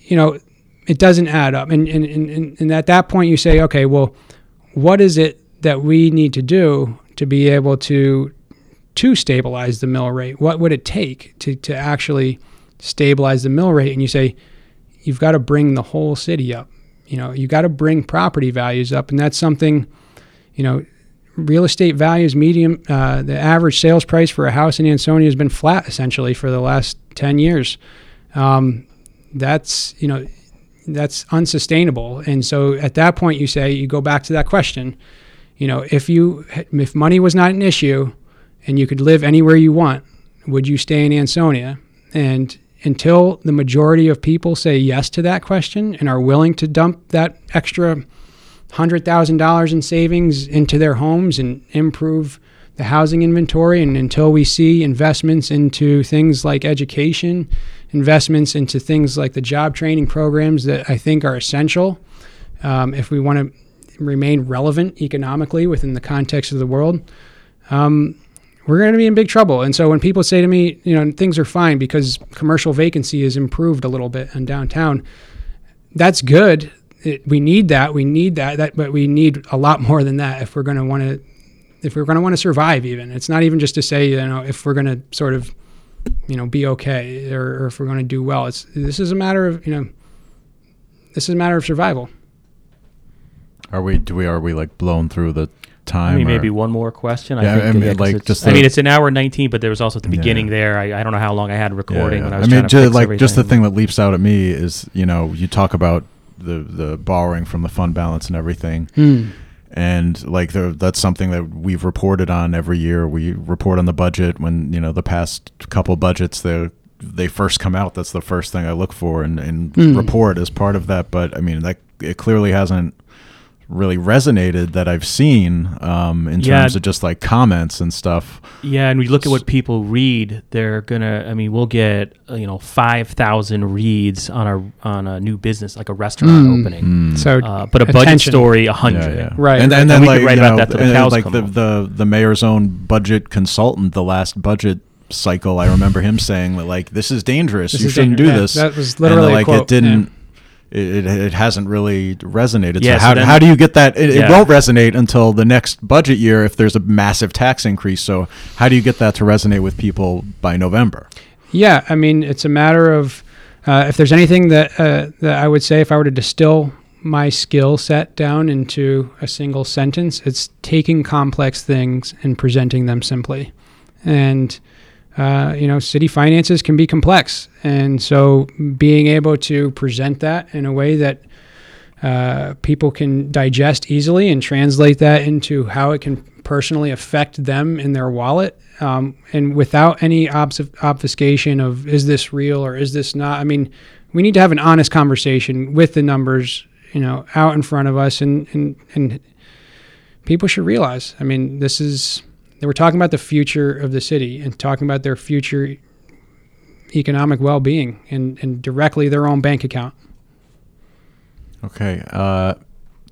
C: you know, it doesn't add up. And, and, and, and at that point, you say, okay, well, what is it that we need to do to be able to to stabilize the mill rate? What would it take to, to actually stabilize the mill rate, and you say you've got to bring the whole city up. You know, you got to bring property values up, and that's something. You know, real estate values medium. Uh, the average sales price for a house in Ansonia has been flat essentially for the last ten years. Um, that's you know that's unsustainable. And so at that point, you say you go back to that question. You know, if you if money was not an issue, and you could live anywhere you want, would you stay in Ansonia? And until the majority of people say yes to that question and are willing to dump that extra hundred thousand dollars in savings into their homes and improve the housing inventory, and until we see investments into things like education investments into things like the job training programs that I think are essential um, if we want to remain relevant economically within the context of the world. Um, we're going to be in big trouble. And so when people say to me, you know, things are fine because commercial vacancy has improved a little bit in downtown, that's good. It, we need that. We need that, that, but we need a lot more than that if we're going to want to, if we're going to want to survive. Even it's not even just to say, you know, if we're going to sort of you know, be okay or, or if we're going to do well. It's this is a matter of you know, this is a matter of survival.
B: Are we? Do we? Are we like blown through the time?
A: I mean,
B: or-
A: maybe one more question.
B: Yeah,
A: think
B: I mean,
A: that-
B: like,
A: it's-
B: just
A: I mean, it's an hour nineteen, but there was also at the
B: Yeah.
A: beginning there. I, I don't know how long I had recording
B: yeah.
A: when I was
B: mean,
A: trying to
B: ju-
A: fix
B: like just the thing that leaps out at me is you know you talk about the the borrowing from the fund balance and everything, and like there, that's something that we've reported on every year. We report on the budget when you know the past couple budgets they they first come out. That's the first thing I look for and, and
C: Mm.
B: report as part of that. But I mean that it clearly hasn't really resonated that I've seen um, in
A: Yeah.
B: terms of just like comments and stuff.
A: Yeah, and we look at what people read. They're gonna. I mean, we'll get uh, you know five thousand reads on a on a new business like a restaurant
C: Mm.
A: opening,
C: So
A: uh, but a budget story a hundred.
B: Yeah, yeah.
C: Right.
B: And, and
A: And
B: then
A: we could
B: like
A: write
B: you
A: about
B: know,
A: that the
B: and,
A: cows
B: like
A: come
B: the, the the mayor's own budget consultant, the last budget cycle, I remember him saying that like this is dangerous.
C: This
B: you
C: is
B: shouldn't
C: dangerous.
B: do
C: Yeah,
B: this.
C: that was
B: and
C: literally a
B: like
C: quote,
B: it didn't. It, it, it hasn't really resonated.
A: Yeah,
B: so
A: so
B: how,
A: then-
B: how do you get that? It, it won't resonate until the next budget year if there's a massive tax increase. So how do you get that to resonate with people by November?
C: Yeah, I mean, it's a matter of uh, if there's anything that uh, that I would say if I were to distill my skill set down into a single sentence, it's taking complex things and presenting them simply. And uh, you know, city finances can be complex, and so being able to present that in a way that uh, people can digest easily and translate that into how it can personally affect them in their wallet um, and without any obfuscation of is this real or is this not? I mean we need to have an honest conversation with the numbers you know out in front of us and and, and people should realize i mean this is they were talking about the future of the city and talking about their future economic well-being and, and directly their own bank account
B: Okay. Uh,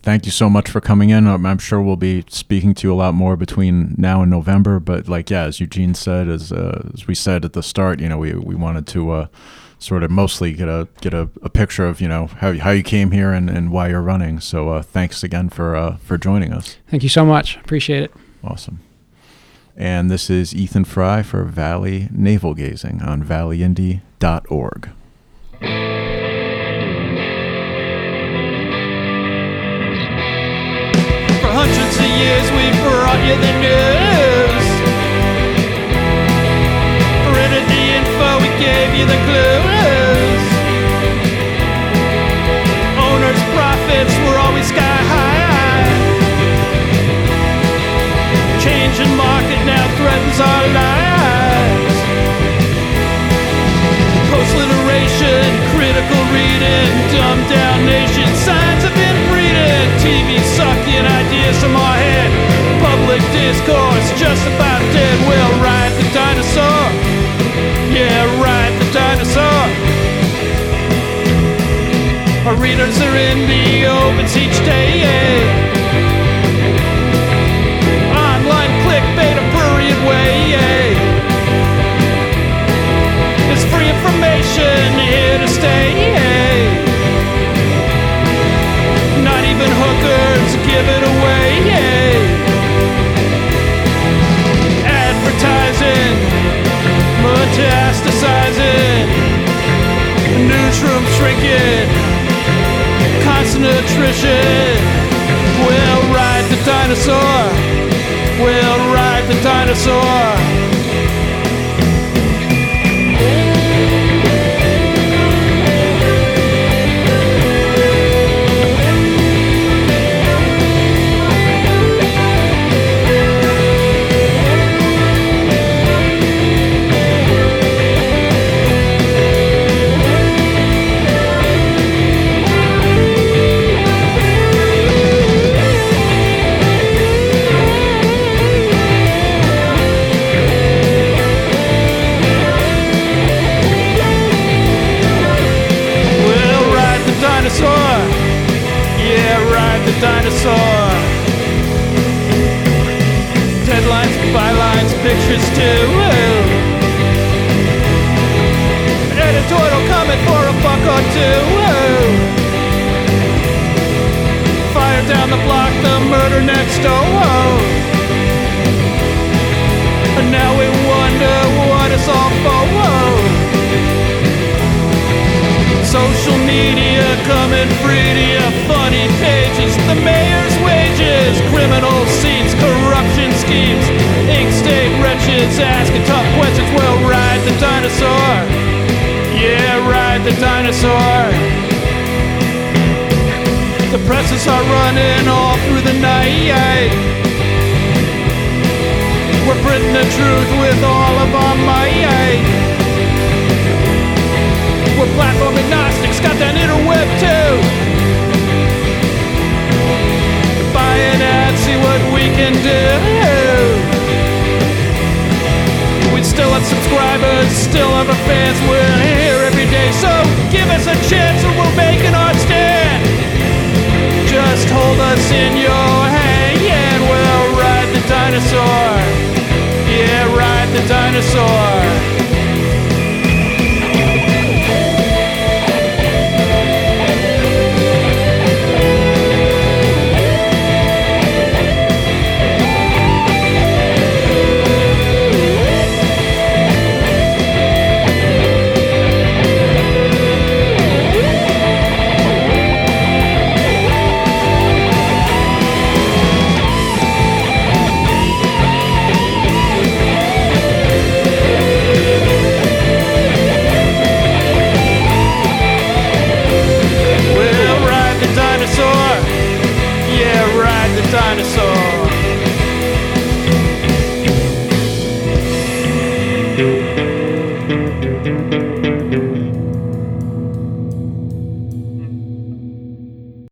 B: thank you so much for coming in. I'm, I'm sure we'll be speaking to you a lot more between now and November. But like, yeah, as Eugene said, as uh, as we said at the start, you know, we we wanted to uh, sort of mostly get a get a, a picture of you know how how you came here and, and why you're running. So uh, thanks again for uh, for joining us.
C: thank you so much appreciate it
B: Awesome. And this is Ethan Fry for Valley Navel Gazing on valleyindy.org.
D: For hundreds of years we've brought you the news. Printed the info, we gave you the clues. Owners' profits were always sky high. Now threatens our lives. Post literation, critical reading, dumbed down nation, signs of inbreeding, TV sucking ideas from our head, public discourse just about dead. We'll ride the dinosaur, yeah, ride the dinosaur. Our readers are in the opens each day. Online stay. Not even hookers give it away. Advertising, metastasizing, newsroom shrinking, constant attrition. We'll ride the dinosaur. We'll ride the dinosaur.